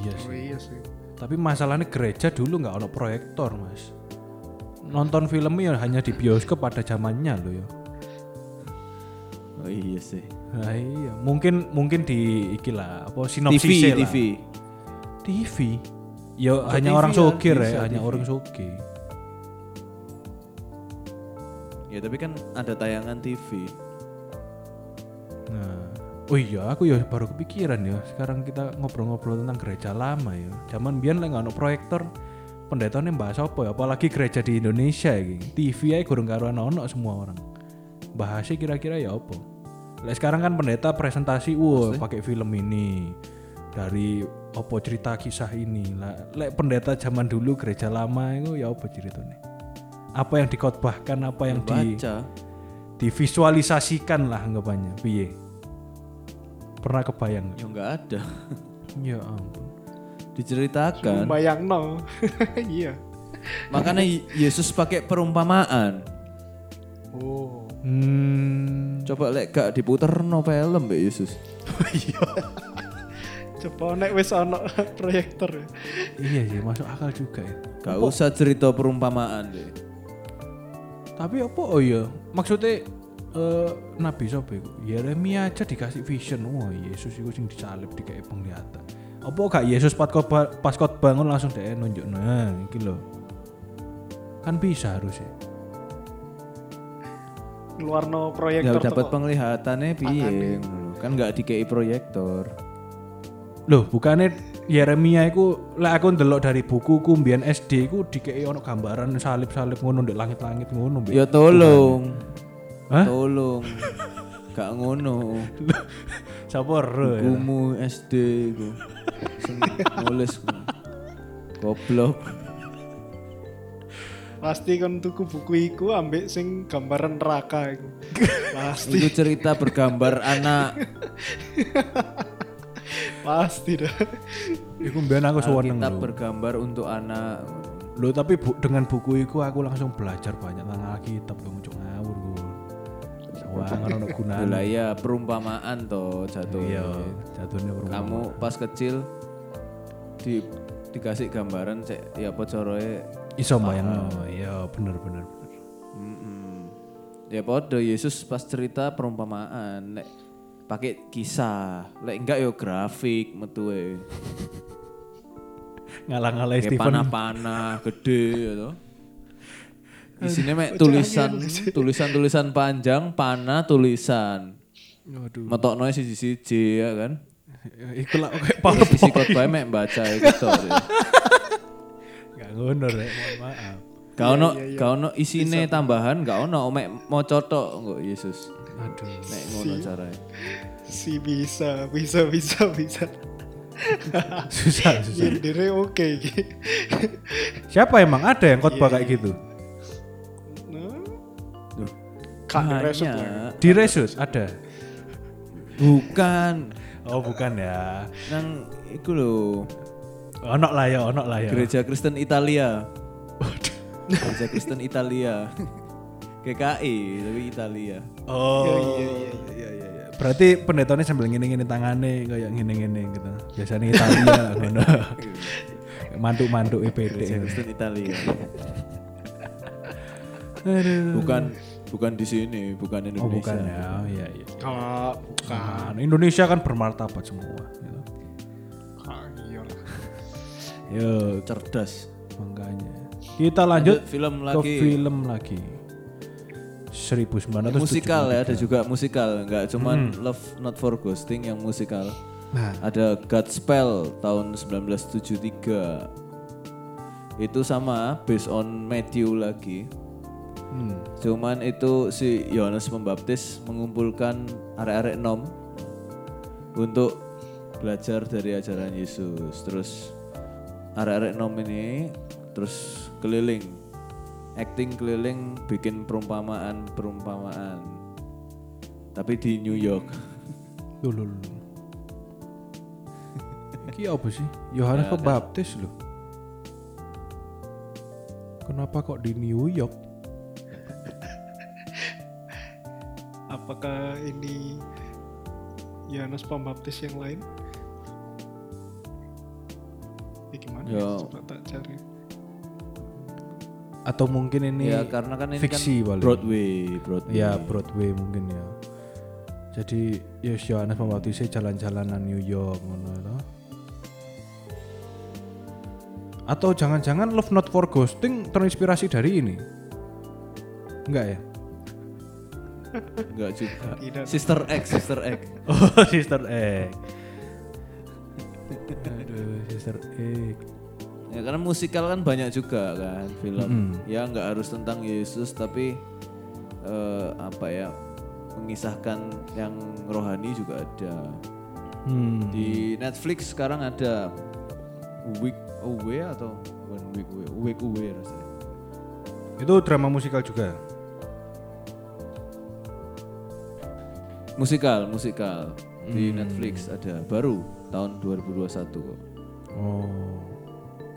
Iya Oh sih. iya sih. Tapi masalahnya gereja dulu nggak ono proyektor mas. Nonton filmnya hanya di bioskop pada zamannya loh ya. Oh iya sih. Nah, iya, mungkin mungkin di iki lah apa TV, sinopsisnya lah. TV. TV. Ya Masuk hanya TV orang ya, sogir ya, bisa hanya TV. orang sogir. Ya tapi kan ada tayangan TV. Nah, oh iya, aku ya baru kepikiran ya. Sekarang kita ngobrol-ngobrol tentang gereja lama ya. Zaman biyen lek nggak proyektor, pendetanya bahas apa ya? Apalagi gereja di Indonesia ya. TV aja kurang karuan ono semua orang. Bahasnya kira-kira ya apa? Lek sekarang kan pendeta presentasi, wah pakai film ini dari apa cerita kisah ini. Lah, lek pendeta zaman dulu gereja lama itu ya apa ceritanya? Apa yang dikotbahkan, apa yang di Baca. divisualisasikan lah anggapannya piye pernah kebayang? Ya nggak ada. ya ampun Diceritakan. Bayang no. [laughs] Iya. Makanya Yesus pakai perumpamaan. Oh. hmm Coba lek gak diputer no film Mbak Yesus. [laughs] Coba nek wis ono [laughs] proyektor ya. iya sih masuk akal juga ya Gak usah cerita perumpamaan deh. Tapi apa oh iya? Maksudnya eh, Nabi sapa? Yeremia aja dikasih vision. Wah, Yesus iku sing disalib dikasih penglihatan. Apa gak Yesus pas khotbah pas ngono langsung dhek nunjuk nah iki lho. Kan bisa harusnya. Ngeluarno Ya proyektor dapat teko. penglihatannya piye. Kan nggak dikei proyektor. Loh, bukannya Yeremia iku lek aku ndelok dari bukuku mbiyen SD iku dikei ono gambaran salib-salib ngono ndek langit-langit ngono. Ya tolong. Hah? Tolong. [laughs] Gak ngono. Sapa ero ya? Bukumu SD ku. Sing nulis ku. Goblok. Pasti kan tuku buku iku ambek sing gambaran neraka iku. Pasti, Itu cerita bergambar anak. pasti dah. Iku mbiyen aku suweneng Alkitab lho. bergambar untuk anak. Loh, tapi bu- dengan buku iku aku langsung belajar banyak tentang Alkitab dong gue. Sawangan ono gunane. Lah ya perumpamaan toh jatuh. Iya, jatuhnya perumpamaan. Kamu pas kecil di dikasih gambaran cek ya apa coroe iso bayang. Oh, iya bener bener bener. Mm-mm. Ya podo Yesus pas cerita perumpamaan nek pakai kisah, lek enggak yo grafik metue. [laughs] Ngalah-ngalah Stephen. panah-panah gede ya toh. Isinya mek tulisan tulisan-tulisan panjang, panah, tulisan. Waduh. Metokno siji-siji ya kan. Iku lah kayak power. Isi khotbah mek baca itu toh. ya. Gak ngono rek, mohon maaf. Gak ono gak ono isine tambahan, gak ono mek mau cotok kok Yesus. Aduh. Nek ngono caranya. Si bisa, bisa, bisa, bisa. Susah susah. Nyindirnya oke. Siapa emang ada yang khotbah kayak gitu? Kak. Di Resus ada. Bukan. Oh bukan ya. Nang iku lho, Ono lah ya, ono lah ya. Gereja Kristen Italia. Gereja Kristen Italia. GKI tapi Italia. Oh Iya, iya, iya, iya iya iya. Berarti pendetanya sambil ngene-ngene tangane kayak ngene-ngene gitu. Biasanya Italia lah ngono. Mantuk-mantuk EPD. Gereja Kristen Italia. Aduh. Bukan bukan di sini, bukan Oh Indonesia. bukan ya. Oh iya iya. Kak, bukan. Nah, Indonesia kan bermartabat semua gitu. [laughs] Yo, Cerdas. makanya. Kita lanjut film ke lagi. film lagi. 1973. musikal ya, ada juga musikal, nggak cuman Love Not for Ghosting yang musikal. Nah, Ada Godspell tahun 1973. Itu sama based on Matthew lagi. Hmm. Cuman itu si Yohanes Pembaptis mengumpulkan arek-arek nom untuk belajar dari ajaran Yesus. Terus arek-arek nom ini terus keliling, acting keliling bikin perumpamaan-perumpamaan. Tapi di New York. Loh. [laughs] Iki apa sih? Yohanes Ya, Pembaptis loh. Kenapa kok di New York? Apakah ini Yohanes Pembaptis yang lain? Ya gimana? ya? Yo. Coba tak cari. Atau mungkin ini ya karena kan ini fiksi kan paling. Broadway, Broadway. Ya Broadway mungkin ya. Jadi Yes Yohanes Pembaptisnya jalan-jalanan New York ngono to. Atau jangan-jangan Love Not for Ghosting terinspirasi dari ini? Enggak ya? Enggak juga. Tidak. Sister X, Sister X. Oh, Sister Egg. Aduh, Sister Egg. Ya karena musikal kan banyak juga kan film. Mm-mm. Ya nggak harus tentang Yesus tapi eh, apa ya mengisahkan yang rohani juga ada. Hmm. Di Netflix sekarang ada Week Away atau One Week Away, Week Away rasanya. Itu drama musikal juga. Musikal, musikal di Netflix ada baru tahun 2021 kok. Oh.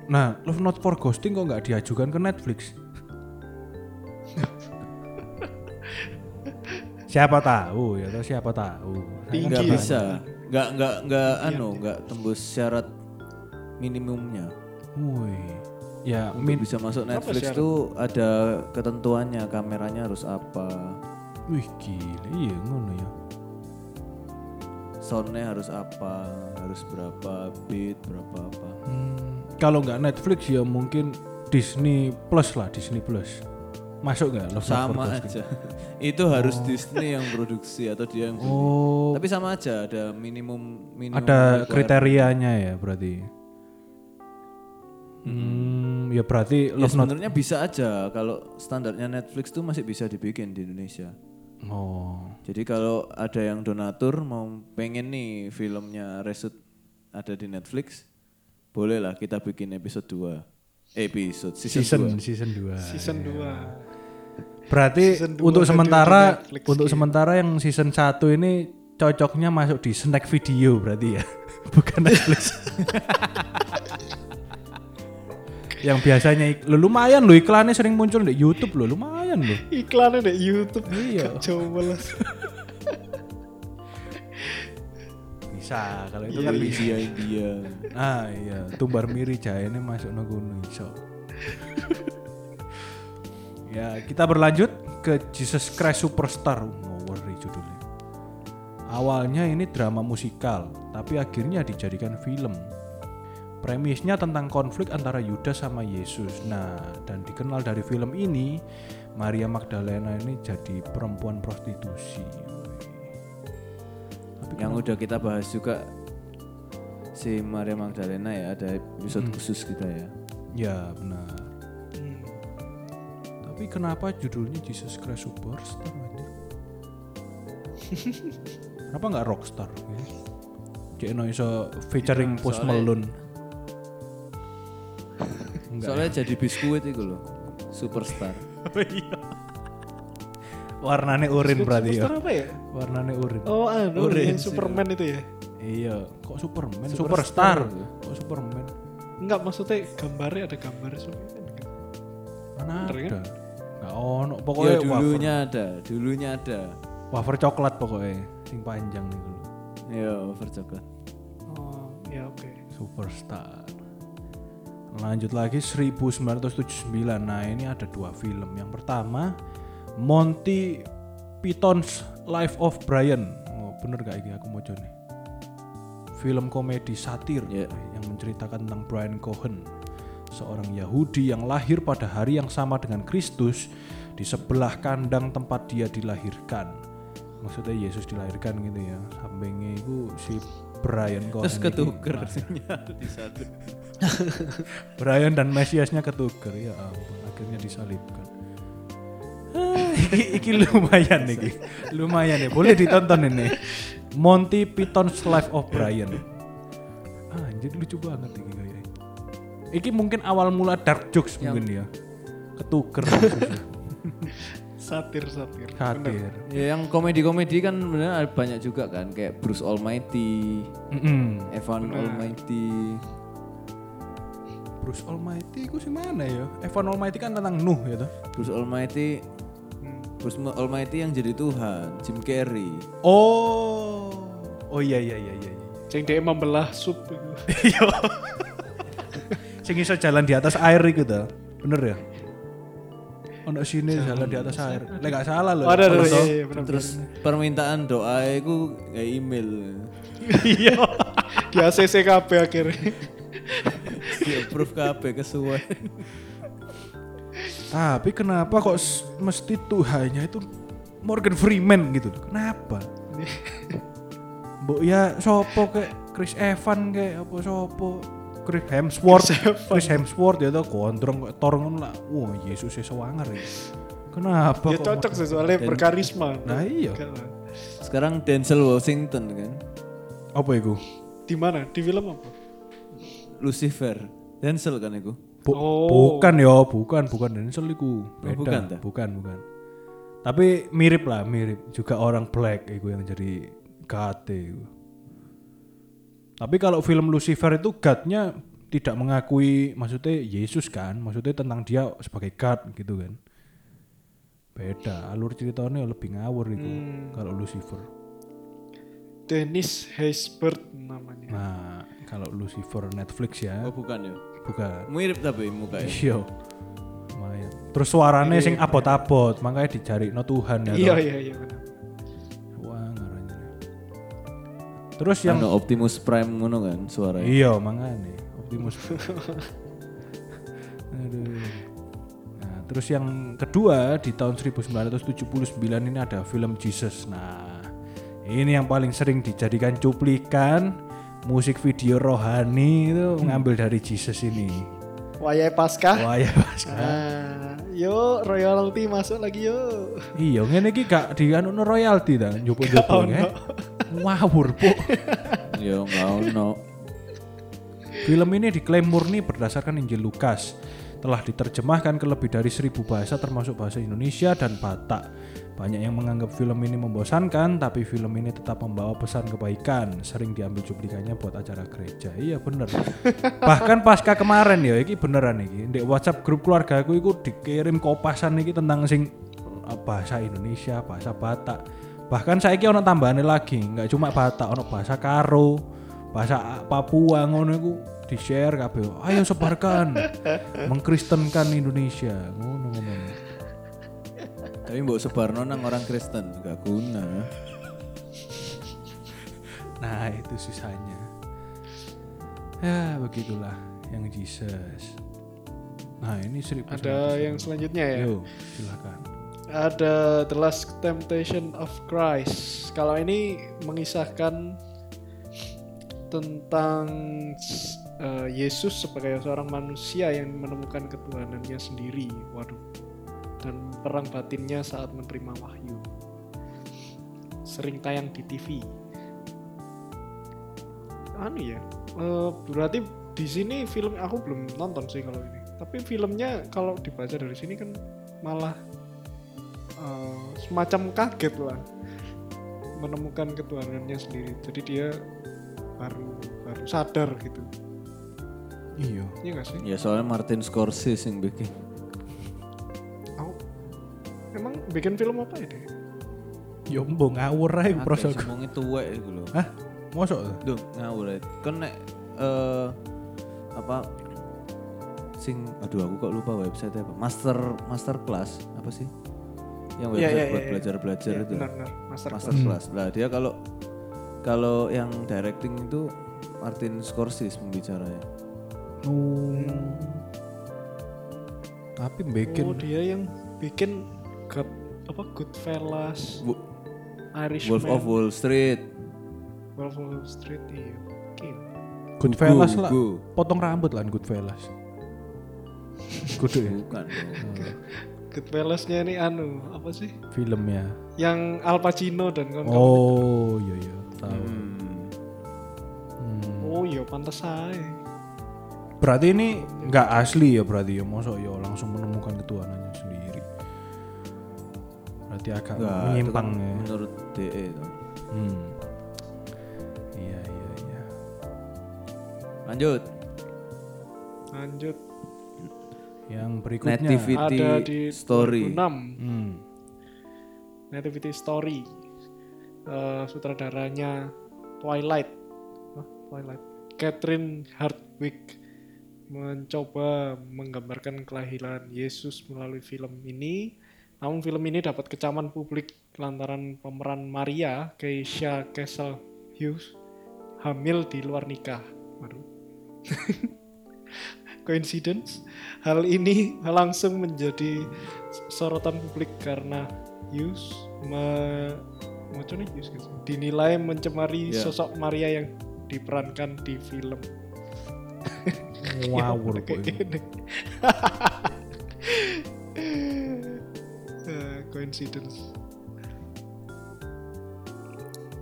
Nah, Love Not for Ghosting kok nggak diajukan ke Netflix? siapa tahu ya, atau siapa tahu. Tinggi Nggak ya. bisa, nggak nggak nggak anu nggak tembus syarat minimumnya. Woi. Ya Untuk min bisa masuk Netflix tuh ada ketentuannya, kameranya harus apa, wih gila iya ngono ya. Soundnya harus apa, harus berapa beat, berapa apa. Hmm, kalau nggak Netflix ya mungkin Disney Plus lah, Disney Plus. Masuk nggak? Love Sama Lovers gitu? aja. [laughs] Itu harus Disney yang produksi atau dia yang beli. Oh, Tapi sama aja ada minimum minimum ada kriterianya ya berarti. Hmm, ya berarti Ya sebenarnya bisa aja kalau standarnya Netflix tuh masih bisa dibikin di Indonesia. Oh, Jadi kalau ada yang donatur mau pengen nih filmnya Resut ada di Netflix, bolehlah kita bikin episode 2. Episode season, season 2. season 2. Season 2. Berarti Season dua untuk ada di sementara untuk gitu. sementara yang season 1 ini cocoknya masuk di snack video berarti ya. [laughs] Bukan Netflix. [laughs] yang biasanya ik- lo lumayan lo iklannya sering muncul di YouTube lo lumayan lo. Iklannya di YouTube. Iya. Coba lah. Bisa kalau itu Itu kan kan bisa. India India. Ah iya, tumbar miri jahe ini masuk kono iso. ya, kita berlanjut ke Jesus Christ Superstar. Ngawari judulnya. Awalnya ini drama musikal, tapi akhirnya dijadikan film. Premisnya tentang konflik antara Yudas sama Yesus. Nah, dan dikenal dari film ini, Maria Magdalena ini jadi perempuan prostitusi. Tapi Yang udah kita bahas juga si Maria Magdalena ya ada episode Hmm. khusus kita ya. Ya benar. Tapi kenapa judulnya Jesus Christ Superstar aja? [laughs] kenapa nggak Rockstar? Ya? Cek no iso featuring Post soalnya- Malone. Enggak. Soalnya jadi biskuit itu loh. Superstar. [laughs] Warnanya urin berarti ya. Superstar apa ya? Warnanya urin. Oh, anu, Orange yang Superman itu ya? Iya, kok Superman? Superstar Superstar. itu. Kok Superman? Enggak, maksudnya gambarnya ada gambar Superman. gitu. Mana Bener kan? ada? Nggak ono. Ya Pokoknya wafer. dulunya ada, dulunya ada. wafer coklat pokoknya. Sing panjang nih dulu. Ya, over coklat. Oh, ya oke. Superstar. Lanjut lagi 1979. Nah, ini ada dua film. Yang pertama Monty Python's Life of Brian. Oh, bener gak ini aku mau nih? Film komedi satir Ya. yang menceritakan tentang Brian Cohen, seorang Yahudi yang lahir pada hari yang sama dengan Kristus di sebelah kandang tempat dia dilahirkan. Maksudnya Yesus dilahirkan gitu ya. Sampingnya itu si Brian Cohen. Terus ini. ketuker di satu. [laughs] Brian dan Mesiasnya ketuker ya ampun akhirnya disalibkan. Iki, [laughs] iki lumayan nih lumayan nih boleh ditonton ini. Monty Python's Life of Brian. Ah, jadi lucu banget iki kayaknya. Iki mungkin awal mula dark jokes mungkin ya. Ketuker [laughs] Satir, satir. Bener. satir Ya yang komedi-komedi kan sebenarnya ada banyak juga kan kayak Bruce Almighty, Mm-mm. Evan Almighty. Bruce Almighty itu sih mana ya Evan Almighty kan tentang Nuh ya toh Bruce Almighty Bruce Almighty yang jadi Tuhan, Jim Carrey. oh oh iya iya iya iya iya. Yang dia membelah sup itu. [laughs] Iya. Sing iso jalan di atas air to. Bener ya? Ono sini jalan di atas air. Lek gak salah loh. Oh, ada, iya, iya, benar. Terus permintaan doa itu kayak email. Iya. Di ACC KB akhirnya. Di approve KB kesuwen. Tapi kenapa kok mesti Tuhannya itu Morgan Freeman gitu loh. Kenapa? Mbok ya sopo kayak Chris Evans kayak apa sopo Chris Hemsworth Chris Hemsworth ya tuh gondrong kok Thor ngono lah wah Yesus ya sewangar ya kenapa Ya cocok sih soalnya berkarisma. Nah, iya. Lah. Sekarang Denzel Washington kan. apa itu Di mana? Di film apa? Lucifer. Denzel kan itu. Bu- Oh. Bukan ya, bukan, bukan Denzel iku. Beda. bukan dah? bukan, bukan. Tapi mirip lah, mirip. Juga orang black iku yang jadi iku. Tapi kalau film Lucifer itu God-nya tidak mengakui maksudnya Yesus kan, maksudnya tentang dia sebagai God gitu kan. Beda, alur ceritanya lebih ngawur itu Hmm. kalau Lucifer. Dennis Haysbert namanya. Nah, kalau Lucifer Netflix ya. Oh bukan ya. Bukan. Mirip tapi mukanya. Iya. Lumayan. Terus suaranya sing abot-abot, makanya dicari no Tuhan ya. Iya iya iya Terus yang Anu Optimus Prime ngono kan suaranya. Iya, makanya Optimus. [laughs] Aduh. Nah, terus yang kedua di tahun 1979 ini ada film Jesus. Nah, ini yang paling sering dijadikan cuplikan musik video rohani itu mengambil dari Jesus ini. Wayai Paskah. Wah ya Mas. Yuk royalty masuk lagi yuk. Iya, ngene iki gak dianu royalti ta, njupuk-njupuk ya. Ngawur, Bu. Ya enggak ono. Film ini diklaim murni berdasarkan Injil Lukas. Telah diterjemahkan ke lebih dari seribu bahasa termasuk bahasa Indonesia dan Batak. Banyak yang menganggap film ini membosankan, tapi film ini tetap membawa pesan kebaikan. Sering diambil cuplikannya buat acara gereja. Iya bener. [laughs] Bahkan pasca kemarin ya, ini beneran iki. Di WhatsApp grup keluarga aku itu dikirim kopasan iki tentang sing uh, bahasa Indonesia, bahasa Batak. Bahkan saya ono tambahannya lagi, nggak cuma Batak, ono bahasa Karo, bahasa Papua ngono iku di share kabeh. Ayo sebarkan. [laughs] Mengkristenkan Indonesia. Ngono ngono. Tapi mbok sebarno nang orang Kristen gak guna. Nah, itu susahnya. Ya, begitulah yang Jesus. Nah, ini seribu Ada yang selanjutnya ya. Yo, silakan. Ada The Last Temptation of Christ. Kalau ini mengisahkan tentang eh, Yesus sebagai seorang manusia yang menemukan ketuhanannya sendiri. Waduh. Dan perang batinnya saat menerima wahyu. Sering tayang di TV. Anu ya. eh, berarti di sini film aku belum nonton sih kalau ini. Tapi filmnya kalau dibaca dari sini kan malah eh, semacam kaget lah menemukan ketuhanannya sendiri. Jadi dia baru baru sadar gitu. Iya. Iya gak sih? Ya soalnya Martin Scorsese yang bikin. Bikin film apa ya deh? Yo mbok ngawur prosok. sing wong tuwek iku lho. Hah? Mosok tuh? Duh, ngawur ae. Kan nek eh apa sing aduh aku kok lupa website apa master master class apa sih yang Iya, website iya, buat iya, belajar belajar Iya, itu benar-benar master, master class lah dia kalau kalau yang directing itu Martin Scorsese pembicaranya Oh. Tapi bikin Oh dia yang bikin God, apa Goodfellas, Bu- Irishman, Wolf of Wall Street Wolf of Wall Street iya. Oke. Goodfellas lah. Gugu. Potong rambut lah Goodfellas. Kudu ya bukan dong. Goodfellasnya ini anu apa sih? filmnya. Yang Al Pacino dan kawan-kawan. Oh, iya iya, tahu. Hmm. Hmm. Oh iya pantas saya. Berarti ini nggak asli ya berarti ya, mosok ya langsung menemukan ketuhanannya sendiri. Berarti agak itu menyimpang kan ya. menurut DE tuh. Hmm. Iya iya iya. lanjut Lanjut Yang berikutnya. Nativity ada di Story 2006 Hmm. Nativity Story. Eh, sutradaranya Twilight. Hah? Twilight. Catherine Hardwick mencoba menggambarkan kelahiran Yesus melalui film ini. Namun film ini dapat kecaman publik lantaran pemeran Maria, Keisha Castle Hughes, hamil di luar nikah. Waduh. [laughs] Coincidence? Hal ini langsung menjadi sorotan publik karena Hughes me, Hughes dinilai mencemari Ya. sosok Maria yang diperankan di film. Ngawur [laughs] coincidence.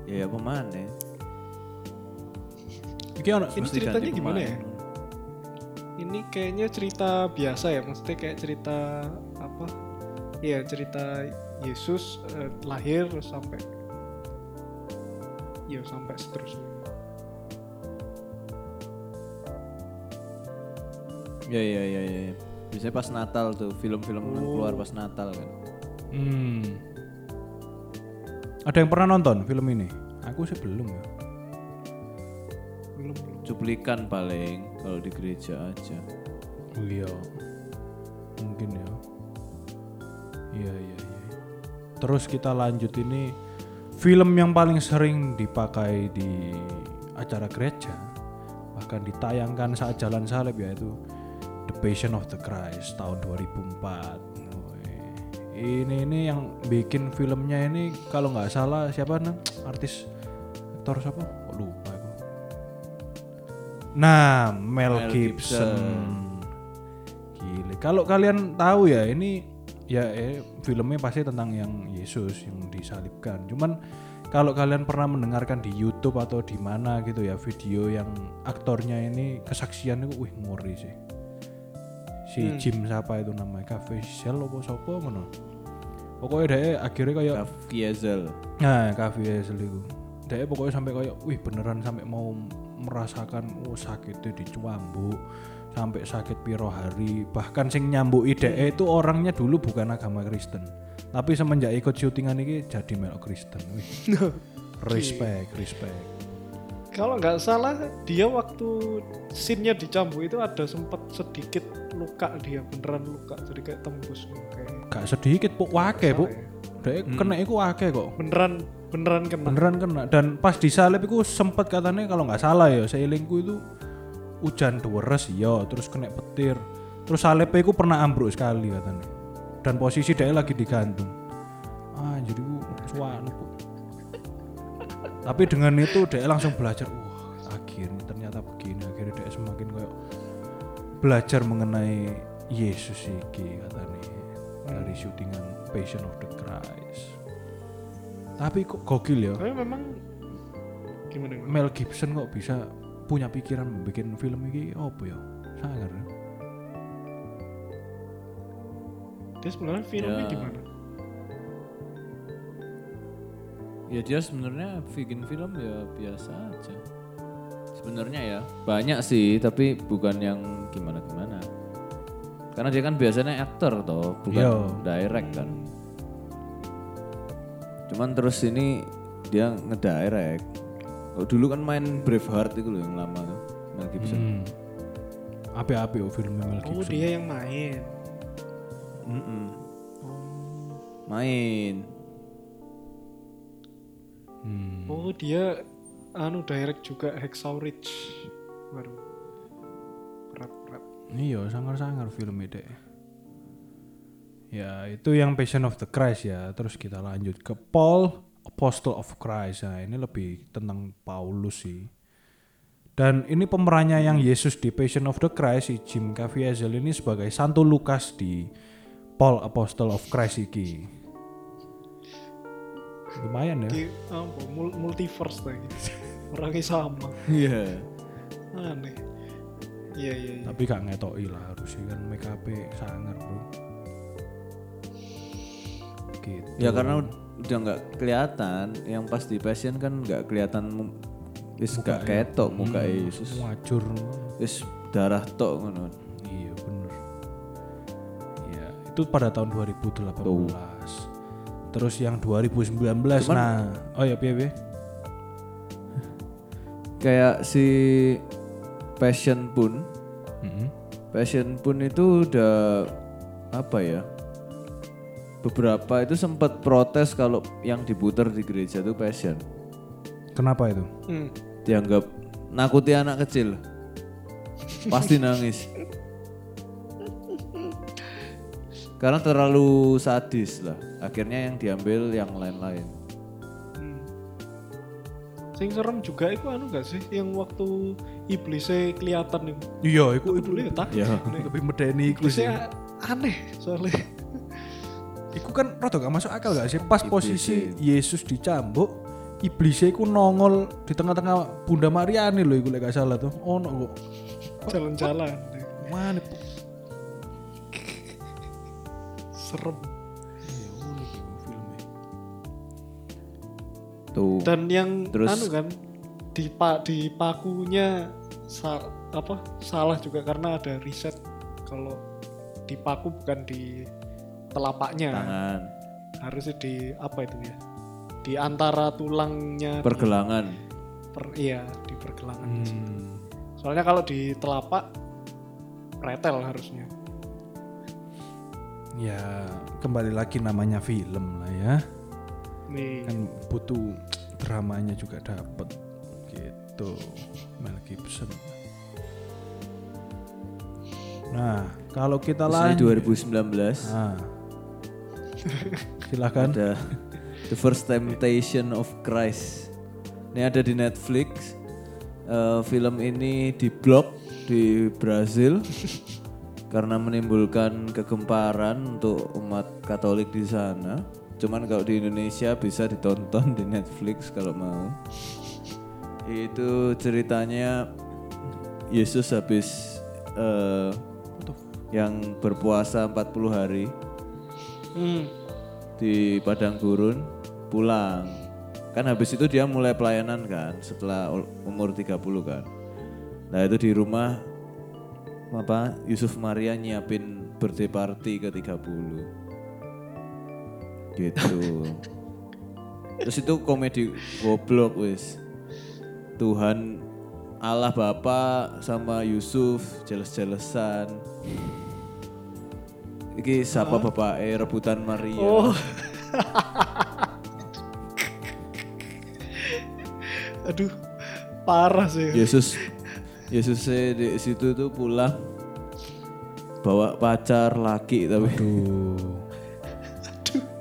ya apa mana Ini ceritanya gimana pemain. ya? Ini kayaknya cerita biasa ya, maksudnya kayak cerita apa? Iya cerita Yesus eh, lahir sampai, ya sampai seterusnya. ya ya ya ya ya. biasanya pas Natal tuh film-film yang Oh. keluar pas Natal kan Hmm. Ada yang pernah nonton film ini? Aku sih belum ya. belum belum cuplikan paling kalau di gereja aja. Iya. Mungkin ya. Iya iya iya. Terus kita lanjut ini film yang paling sering dipakai di acara gereja bahkan ditayangkan saat jalan salib yaitu The Passion of the Christ tahun 2004. Ini ini yang bikin filmnya ini kalau nggak salah siapa nah artis aktor siapa? Kok lupa aku. Nah, Mel, Mel Gibson. Gile. Kalau kalian tahu ya ini ya eh, filmnya pasti tentang yang Yesus yang disalibkan. Cuman kalau kalian pernah mendengarkan di YouTube atau di mana gitu ya video yang aktornya ini kesaksian itu wih ngori sih. Si Jim siapa itu namanya? Cafe Shell apa sopo ngono. Pokoknya dia akhirnya kayak Caviezel. Nah, hasil itu. Dia pokoknya sampai kayak, wih beneran sampai mau merasakan oh sakitnya dicuambu sampai sakit piro hari. Bahkan sing nyambuk ide itu orangnya dulu bukan agama Kristen. Tapi semenjak ikut syutingan ini jadi melok Kristen. Wih. [laughs] Respect respect kalau nggak salah dia waktu scene-nya dicambuk itu ada sempat sedikit luka dia beneran luka. Jadi kayak tembus kayak gak sedikit pok wake Salah ya. dia kena iku wake kok. Beneran beneran kena. Beneran kena. Dan pas disalib itu sempet katanya kalau nggak salah ya seilingku itu hujan deres ya terus kena petir. Terus salibnya itu pernah ambruk sekali katanya. Dan posisi dia lagi digantung. Ah jadi ku suanu Bu. Tapi dengan itu dia langsung belajar wah akhirnya ternyata begini akhirnya dia semakin kayak belajar mengenai Yesus iki katanya dari syutingan Passion of the Christ tapi kok gokil ya tapi memang gimana gimana? Mel Gibson kok bisa punya pikiran bikin film ini apa ya sangar ya. dia sebenarnya filmnya Ya. gimana Ya dia sebenarnya bikin film ya biasa aja. Sebenarnya ya banyak sih tapi bukan yang gimana gimana. Karena dia kan biasanya aktor toh, bukan Iya. direct kan. Cuman terus ini dia ngedirect. Oh, dulu kan main Braveheart itu loh yang lama tuh, Mel Gibson. Hmm. Api-api oh filmnya Mel oh Gibson. dia yang main Mm-mm. oh, Main. Hmm. oh dia anu direct juga Hacksaw Ridge baru berat berat Iya, sangar-sangar film deh. Ya, itu yang Passion of the Christ ya. Terus kita lanjut ke Paul, Apostle of Christ. Nah, ini lebih tentang Paulus sih. Dan ini pemerannya yang Yesus di Passion of the Christ, si Jim Caviezel ini sebagai Santo Lukas di Paul, Apostle of Christ iki. Lumayan ya. di apa mul- multiverse lagi [laughs] orangnya sama Iya. aneh iya iya iya Tapi gak ngetoki lah harusnya kan make up sangar bro. Gitu. Ya karena udah nggak kelihatan, yang pas di passion kan nggak kelihatan wis gak ketok muka Yesus. Wajur. Wis darah tok ngono. Iya bener. Iya itu pada tahun 2018. Terus yang 2019 nah oh ya piye piye? Kayak si passion pun, Mm-mm. passion pun itu udah apa ya? Beberapa itu sempat protes kalau yang diputar di gereja itu passion. Kenapa itu? Hmm. Dianggap nakuti anak kecil. Pasti nangis. Karena terlalu sadis lah. Akhirnya yang diambil yang lain-lain. Hmm. Sing serem juga itu anu gak sih yang waktu iblisnya kelihatan itu. Iya, iku Iblis tak? Ya. lebih medeni iku sih. Iblisnya aneh soalnya. Iku kan rada gak masuk akal gak sih? Pas Iblis posisi Yesus dicambuk, iblisnya iku nongol di tengah-tengah Bunda Mariani loh iku lek gak salah tuh. Ono kok. Jalan-jalan. Mana? Serem. Tuh. Dan yang Terus- anu kan di pa, di pakunya sa- apa salah juga karena ada riset kalau di paku bukan di telapaknya Tangan. harusnya di apa itu ya di antara tulangnya Pergelangan. per iya di pergelangan di. Hmm. soalnya kalau di telapak pretel harusnya Ya kembali lagi namanya film lah ya. Nih Kan butuh dramanya juga dapat gitu. Mel Gibson. Nah, kalau kita lanjut 2019 Nah. Silakan. ada The First Temptation of Christ. Ini ada di Netflix. Eh, film ini diblok di Brazil karena menimbulkan kegemparan untuk umat Katolik di sana. Cuman kalau di Indonesia bisa ditonton di Netflix kalau mau. Itu ceritanya Yesus habis eh, yang berpuasa 40 hari hmm. di padang gurun pulang kan habis itu dia mulai pelayanan kan setelah umur 30 kan nah itu di rumah apa Yusuf Maria nyiapin birthday party ke 30 gitu. Terus itu komedi goblok wis. Tuhan Allah Bapa sama Yusuf jeles-jelesan. Iki siapa bapak eh rebutan Maria. oh. [laughs] Aduh parah sih. Yesus Yesus di situ tuh pulang bawa pacar laki tapi. Tuh.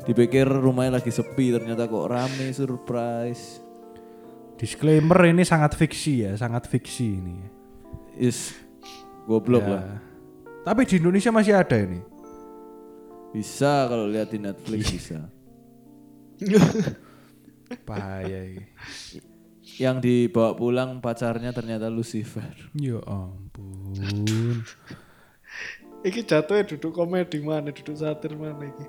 Dipikir rumahnya lagi sepi ternyata kok rame surprise. Disclaimer ini sangat fiksi ya, sangat fiksi ini. Is goblok Ya. lah. Tapi di Indonesia masih ada ini. Bisa kalau lihat di Netflix bisa. [laughs] Bahaya ini. Yang dibawa pulang pacarnya ternyata Lucifer. Ya ampun. iki jatuhnya duduk komedi mana duduk satir mana iki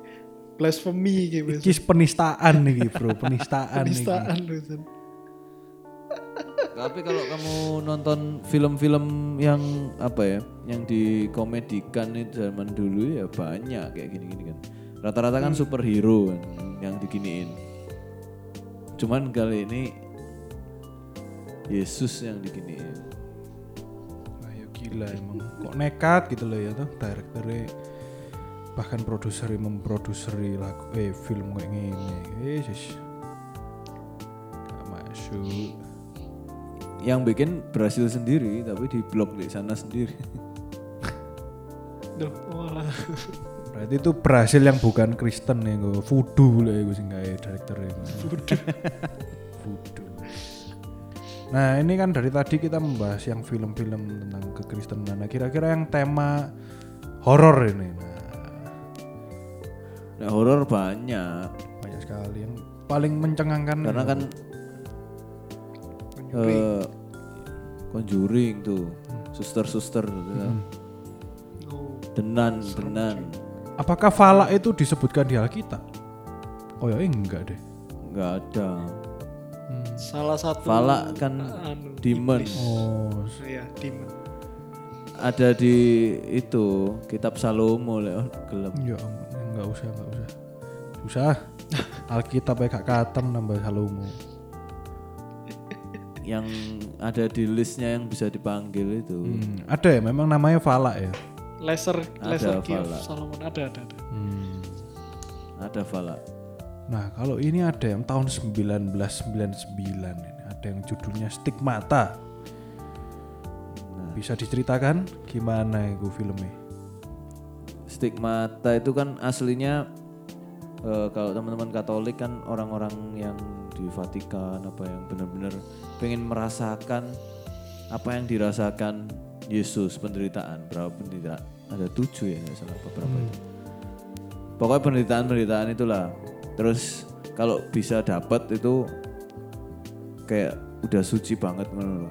blasphemy iki Mas. Iki penistaan nih bro, penistaan, penistaan nih. loh San. Tapi kalau kamu nonton film-film yang apa ya, yang dikomedikan itu zaman dulu ya banyak kayak gini-gini kan. Rata-rata kan superhero kan yang diginiin. Cuman kali ini Yesus yang diginiin. Ayo gila emang. Kok nekat gitu loh ya tuh direkturnya bahkan produsernya memproduseri lagu eh film kayak gini. Yesus. Gak masuk. Yang bikin Brasil sendiri tapi di blok di sana sendiri. Duh, walah. Berarti itu Brasil yang bukan Kristen ya, gue voodoo lah ya gue sih nggak ya voodoo. Nah ini kan dari tadi kita membahas yang film-film tentang kekristenan. Nah kira-kira yang tema horor ini, nah Nah, horor banyak banyak sekali yang paling mencengangkan. karena kan eh, Conjuring tuh, suster-suster gitu kan. Oh, Denan, denan. Apakah falak itu disebutkan di Alkitab? Oh ya enggak deh. nggak ada. salah satu Falak kan anu, demon. iblis. Oh Iya, demon. Ada di itu kitab Salomo lek gelem. ya ampun, enggak usah enggak usah. Susah. [laughs] Alkitab ya gak katem nambah Salomo. Yang ada di listnya yang bisa dipanggil itu. Hmm, ada ya memang namanya falak ya. Laser Ada laser Falak. Solomon ada ada ada. Hmm. Ada Falak. Nah, kalau ini ada yang tahun 1999 ini, ada yang judulnya Stigmata. Nah. Bisa diceritakan gimana itu filmnya? Stigmata itu kan aslinya eh, kalau teman-teman Katolik kan orang-orang yang di Vatikan apa yang benar-benar pengen merasakan apa yang dirasakan Yesus penderitaan. Berapa penderitaan? Ada tujuh ya nggak salah apa berapa itu. Pokoknya penderitaan-penderitaan itulah. Terus kalau bisa dapat itu kayak udah suci banget loh.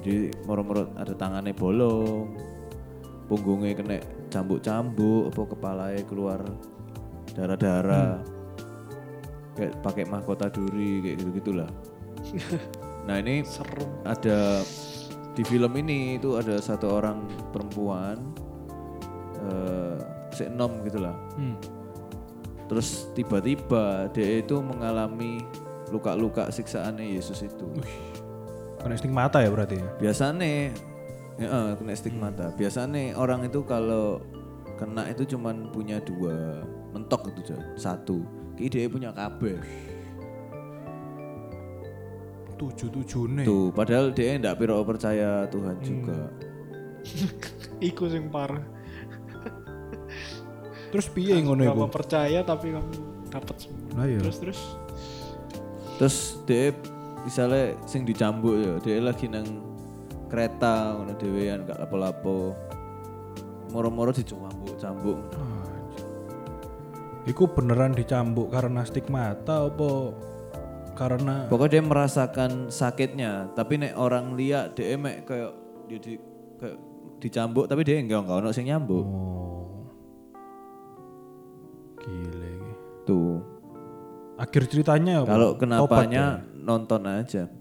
jadi moro-moro ada tangannya bolong punggungnya kena cambuk-cambuk apa kepalanya keluar darah-darah kayak pakai mahkota duri kayak gitu gitulah [laughs] nah ini Serem. ada di film ini itu ada satu orang perempuan eh si enom gitulah Hmm. terus tiba-tiba dia itu mengalami luka-luka siksaannya Yesus itu Kena stigmata ya berarti ya. biasanya ya, eh, kena stigmata biasanya orang itu kalau kena itu cuman punya dua mentok itu satu ki dia punya kabeh Tujuh tujuh nih. tuh padahal dia ndak piro percaya Tuhan Hmm. juga [laughs] Iku sing parah. [laughs] Terus piye ngono iku? Percaya tapi kamu dapat semua. Lah iya. Terus terus terus dia misalnya sing dicambuk ya dia lagi nang kereta ngono dhewean gak lapo-lapo. Moro-moro dicambuk cambuk Iku beneran dicambuk karena stigmata apa? Karena pokoknya dia merasakan sakitnya tapi nek orang lihat dia mek kayak dia di kayak dicambuk tapi dia enggak enggak ono sing nyambuk. Oh. Gile tuh. Akhir ceritanya kalau kenapanya ya? nonton aja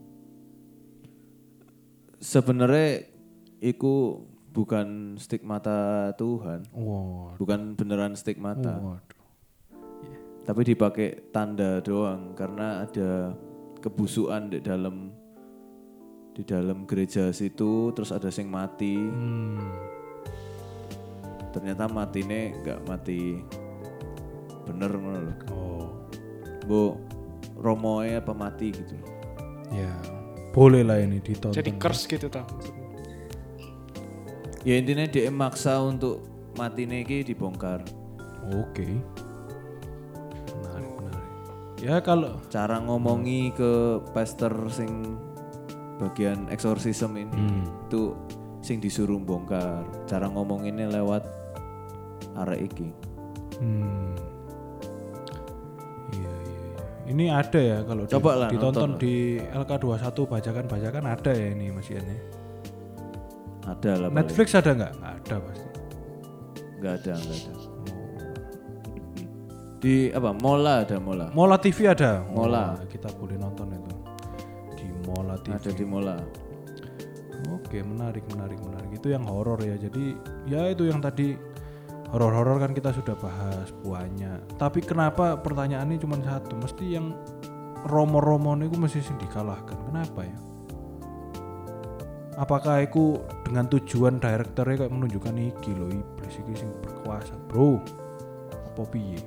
sebenarnya iku bukan stigmata Tuhan. Bukan beneran stigmata. Waduh. tapi dipakai tanda doang karena ada kebusukan di dalam di dalam gereja situ terus ada sing mati. Hmm. ternyata matine nggak mati bener ngono lho. Oh, bu romoe apa mati gitu loh ya. Boleh lah ini ditonton. jadi curse gitu tau ya intinya dia maksa untuk matine iki dibongkar Oke. Menarik, menarik. Ya kalau cara ngomongi ke pastor sing bagian eksorsisme ini Hmm. itu sing disuruh bongkar cara ngomonginnya lewat arek iki Hmm. Ini ada ya kalau di- Coba lah, ditonton nonton. di LK21 bajakan-bajakan ada ya ini Mas Ian ya. ada lah paling. Netflix ada nggak? Nggak ada pasti. nggak ada nggak ada di apa Mola ada Mola Mola TV ada. Mola. Wah, kita boleh nonton itu di Mola TV. ada di Mola Oke, menarik, menarik, menarik. Itu yang horor ya. Jadi ya itu yang tadi horor-horor kan kita sudah bahas banyak. Tapi kenapa pertanyaannya cuma satu? Mesti yang romo-romo itu mesti dikalahkan. Kenapa ya? Apakah aku dengan tujuan direkturnya kayak menunjukkan iki loh iblis iki sing berkuasa, bro? Apa piye?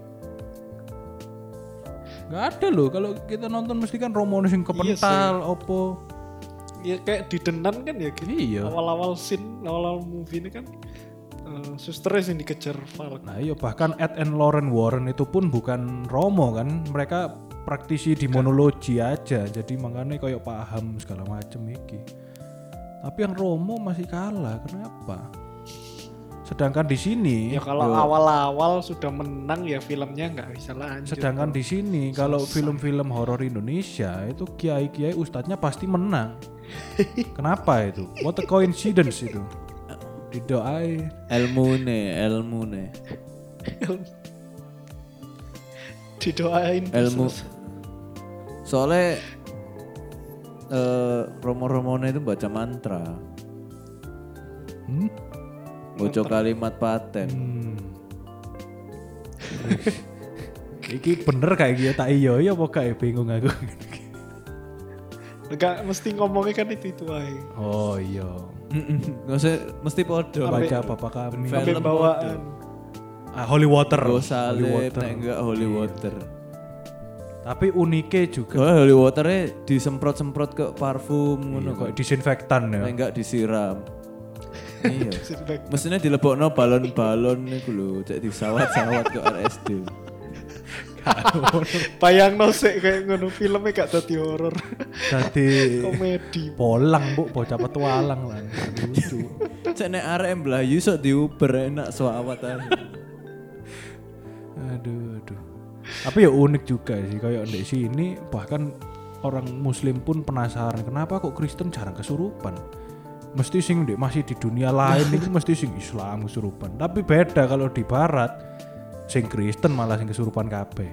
Gak ada loh kalau kita nonton mesti kan romo sing kepental, opo. ya kayak di denan kan ya gitu Iya. awal-awal scene awal-awal movie ini kan eh, susternya yang dikejar Falk. Nah iya bahkan Ed and Lauren Warren itu pun bukan Romo kan? Mereka praktisi di monologi aja jadi makanya kayak paham segala macem iki. Tapi yang Romo masih kalah kenapa? Sedangkan di sini ya kalau awal-awal sudah menang ya filmnya nggak bisa lanjut. Sedangkan di sini kalau film-film horor Indonesia itu kiai-kiai ustadznya pasti menang. [laughs] Kenapa itu? What a coincidence itu didoain. Ilmune ilmune didoain. Ilmu soalnya eh romo-romone itu baca mantra hmm? baca kalimat paten. Hmm. [laughs] Iki bener kayak gitu tak iya iya apa kayak bingung aku. nggak mesti ngomongnya kan itu itu aja Oh iya. Nggak usah mesti podo Baca apa kami. Film bawaan. Ah, holy water. Holy water. nek enggak holy water. Tapi uniknya juga. Oh, holy waternya disemprot-semprot ke parfum ngono kok. disinfektan ya. nek enggak disiram. [laughs] Iya. Mestinya dilebokno balon-balon niku lho cek disawat-sawat ke [laughs] RSD bayang sih kayak ngono filmnya gak jadi horor Jadi komedi polang bu, bocah petualang lah. Lucu. cek nek arek mblayu sok diuber enak swawatan Aduh, aduh. Tapi ya unik juga sih kayak di sini bahkan orang muslim pun penasaran kenapa kok Kristen jarang kesurupan. Mesti sing di, masih di dunia lain [laughs] itu mesti sing Islam kesurupan. Tapi beda kalau di barat sing Kristen malah sing kesurupan kabeh.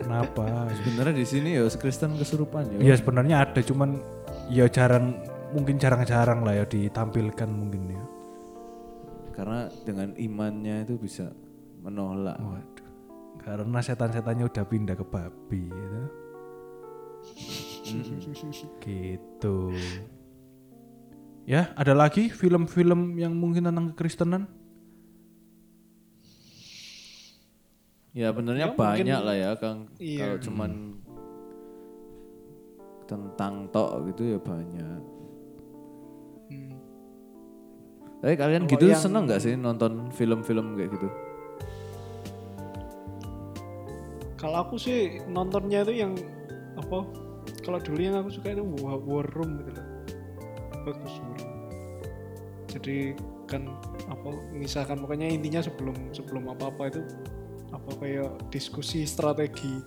Kenapa? sebenarnya di sini ya Kristen kesurupan ya Ya sebenarnya ada cuman ya jarang mungkin jarang-jarang lah ya ditampilkan mungkin ya. karena dengan imannya itu bisa menolak Waduh. Karena setan-setannya udah pindah ke babi gitu. gitu ya ada lagi film-film yang mungkin tentang kekristenan Ya benernya Ya, banyak mungkin- lah ya Kang. Iya. Kalau cuman tentang tok gitu ya banyak. Hmm. Tapi kalian Kalau gitu yang- seneng nggak sih nonton film-film kayak gitu? Kalau aku sih nontonnya itu yang apa? Kalau dulu yang aku suka itu War, War Room gitu loh. Bagus War Room. Jadi kan apa misalkan pokoknya intinya sebelum sebelum apa-apa itu apa kayak diskusi strategi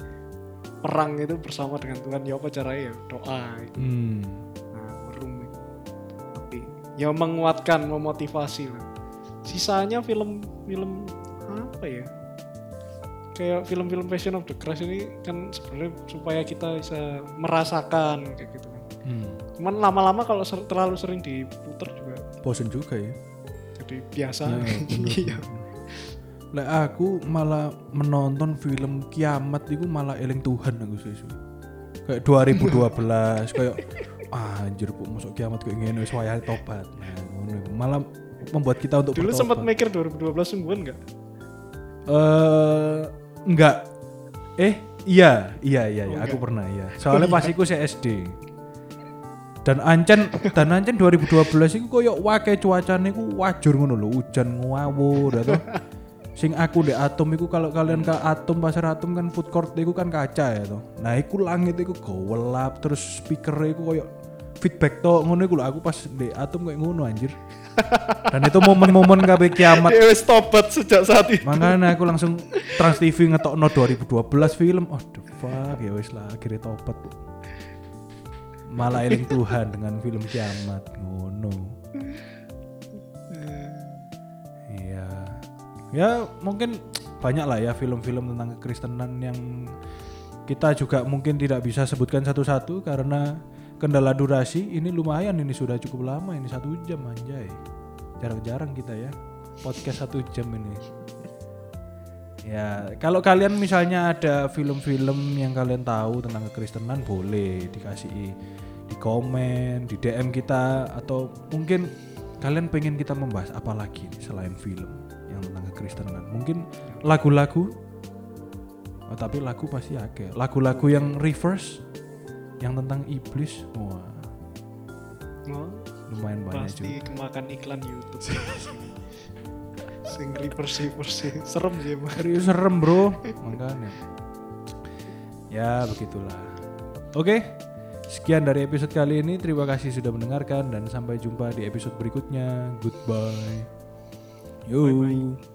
perang itu bersama dengan Tuhan ya apa caranya ya doa gitu. hmm. Nah, itu. Tapi ya menguatkan, memotivasi lah. Sisanya film-film apa ya? Kayak film-film Passion of the Christ ini kan sebenarnya supaya kita bisa merasakan kayak gitu kan. Hmm. Cuman lama-lama kalau ser- terlalu sering diputer juga bosen juga ya jadi biasa. Ya, [laughs] Lah aku malah menonton film kiamat itu malah eling Tuhan aku sih. Kayak 2012 [laughs] kayak ah, anjir kok masuk kiamat kayak gini wis wayahe tobat. Nah, iku. malah membuat kita untuk Dulu sempat mikir 2012 sungguhan nggak? Eh enggak. Eh, iya, iya, iya, iya. Oh, aku enggak. pernah iya. Soalnya pas iku saya SD. Dan ancen dan ancen 2012 iku koyo wake cuacane iku wajur ngono lho, hujan ngawur atau [laughs] sing aku di atom iku kalau kalian ke atom pasar atom kan food court iku kan kaca ya toh. Nah, iku langit iku gelap terus speaker iku koyo feedback to ngono iku lho aku pas di atom kayak ngono anjir. [laughs] Dan itu momen-momen kabeh kiamat Ya wis tobat sejak saat itu. Makanya aku langsung Trans TV ngetokno 2012 film. Oh the fuck ya wis lah akhirnya tobat. Malah eling Tuhan dengan film kiamat ngono. [laughs] Iya. Ya mungkin banyak lah ya film-film tentang kekristenan yang kita juga mungkin tidak bisa sebutkan satu-satu karena kendala durasi. Ini lumayan ini sudah cukup lama ini satu jam anjay. Jarang-jarang kita ya podcast satu jam ini. Ya kalau kalian misalnya ada film-film yang kalian tahu tentang kekristenan boleh dikasih di komen di DM kita atau mungkin kalian pengen kita membahas apa lagi selain film tentang kekristenan. Mungkin lagu-lagu oh, tapi lagu pasti ada lagu-lagu yang reverse yang tentang iblis wah Oh, lumayan banyak juga. pasti kemakan iklan YouTube. [laughs] Sing reverse reverse. Serem sih emang. Serius serem bro. Makanya. Ya begitulah. Oke Sekian dari episode kali ini. Terima kasih sudah mendengarkan Dan sampai jumpa di episode berikutnya. Goodbye Yo Bye-bye.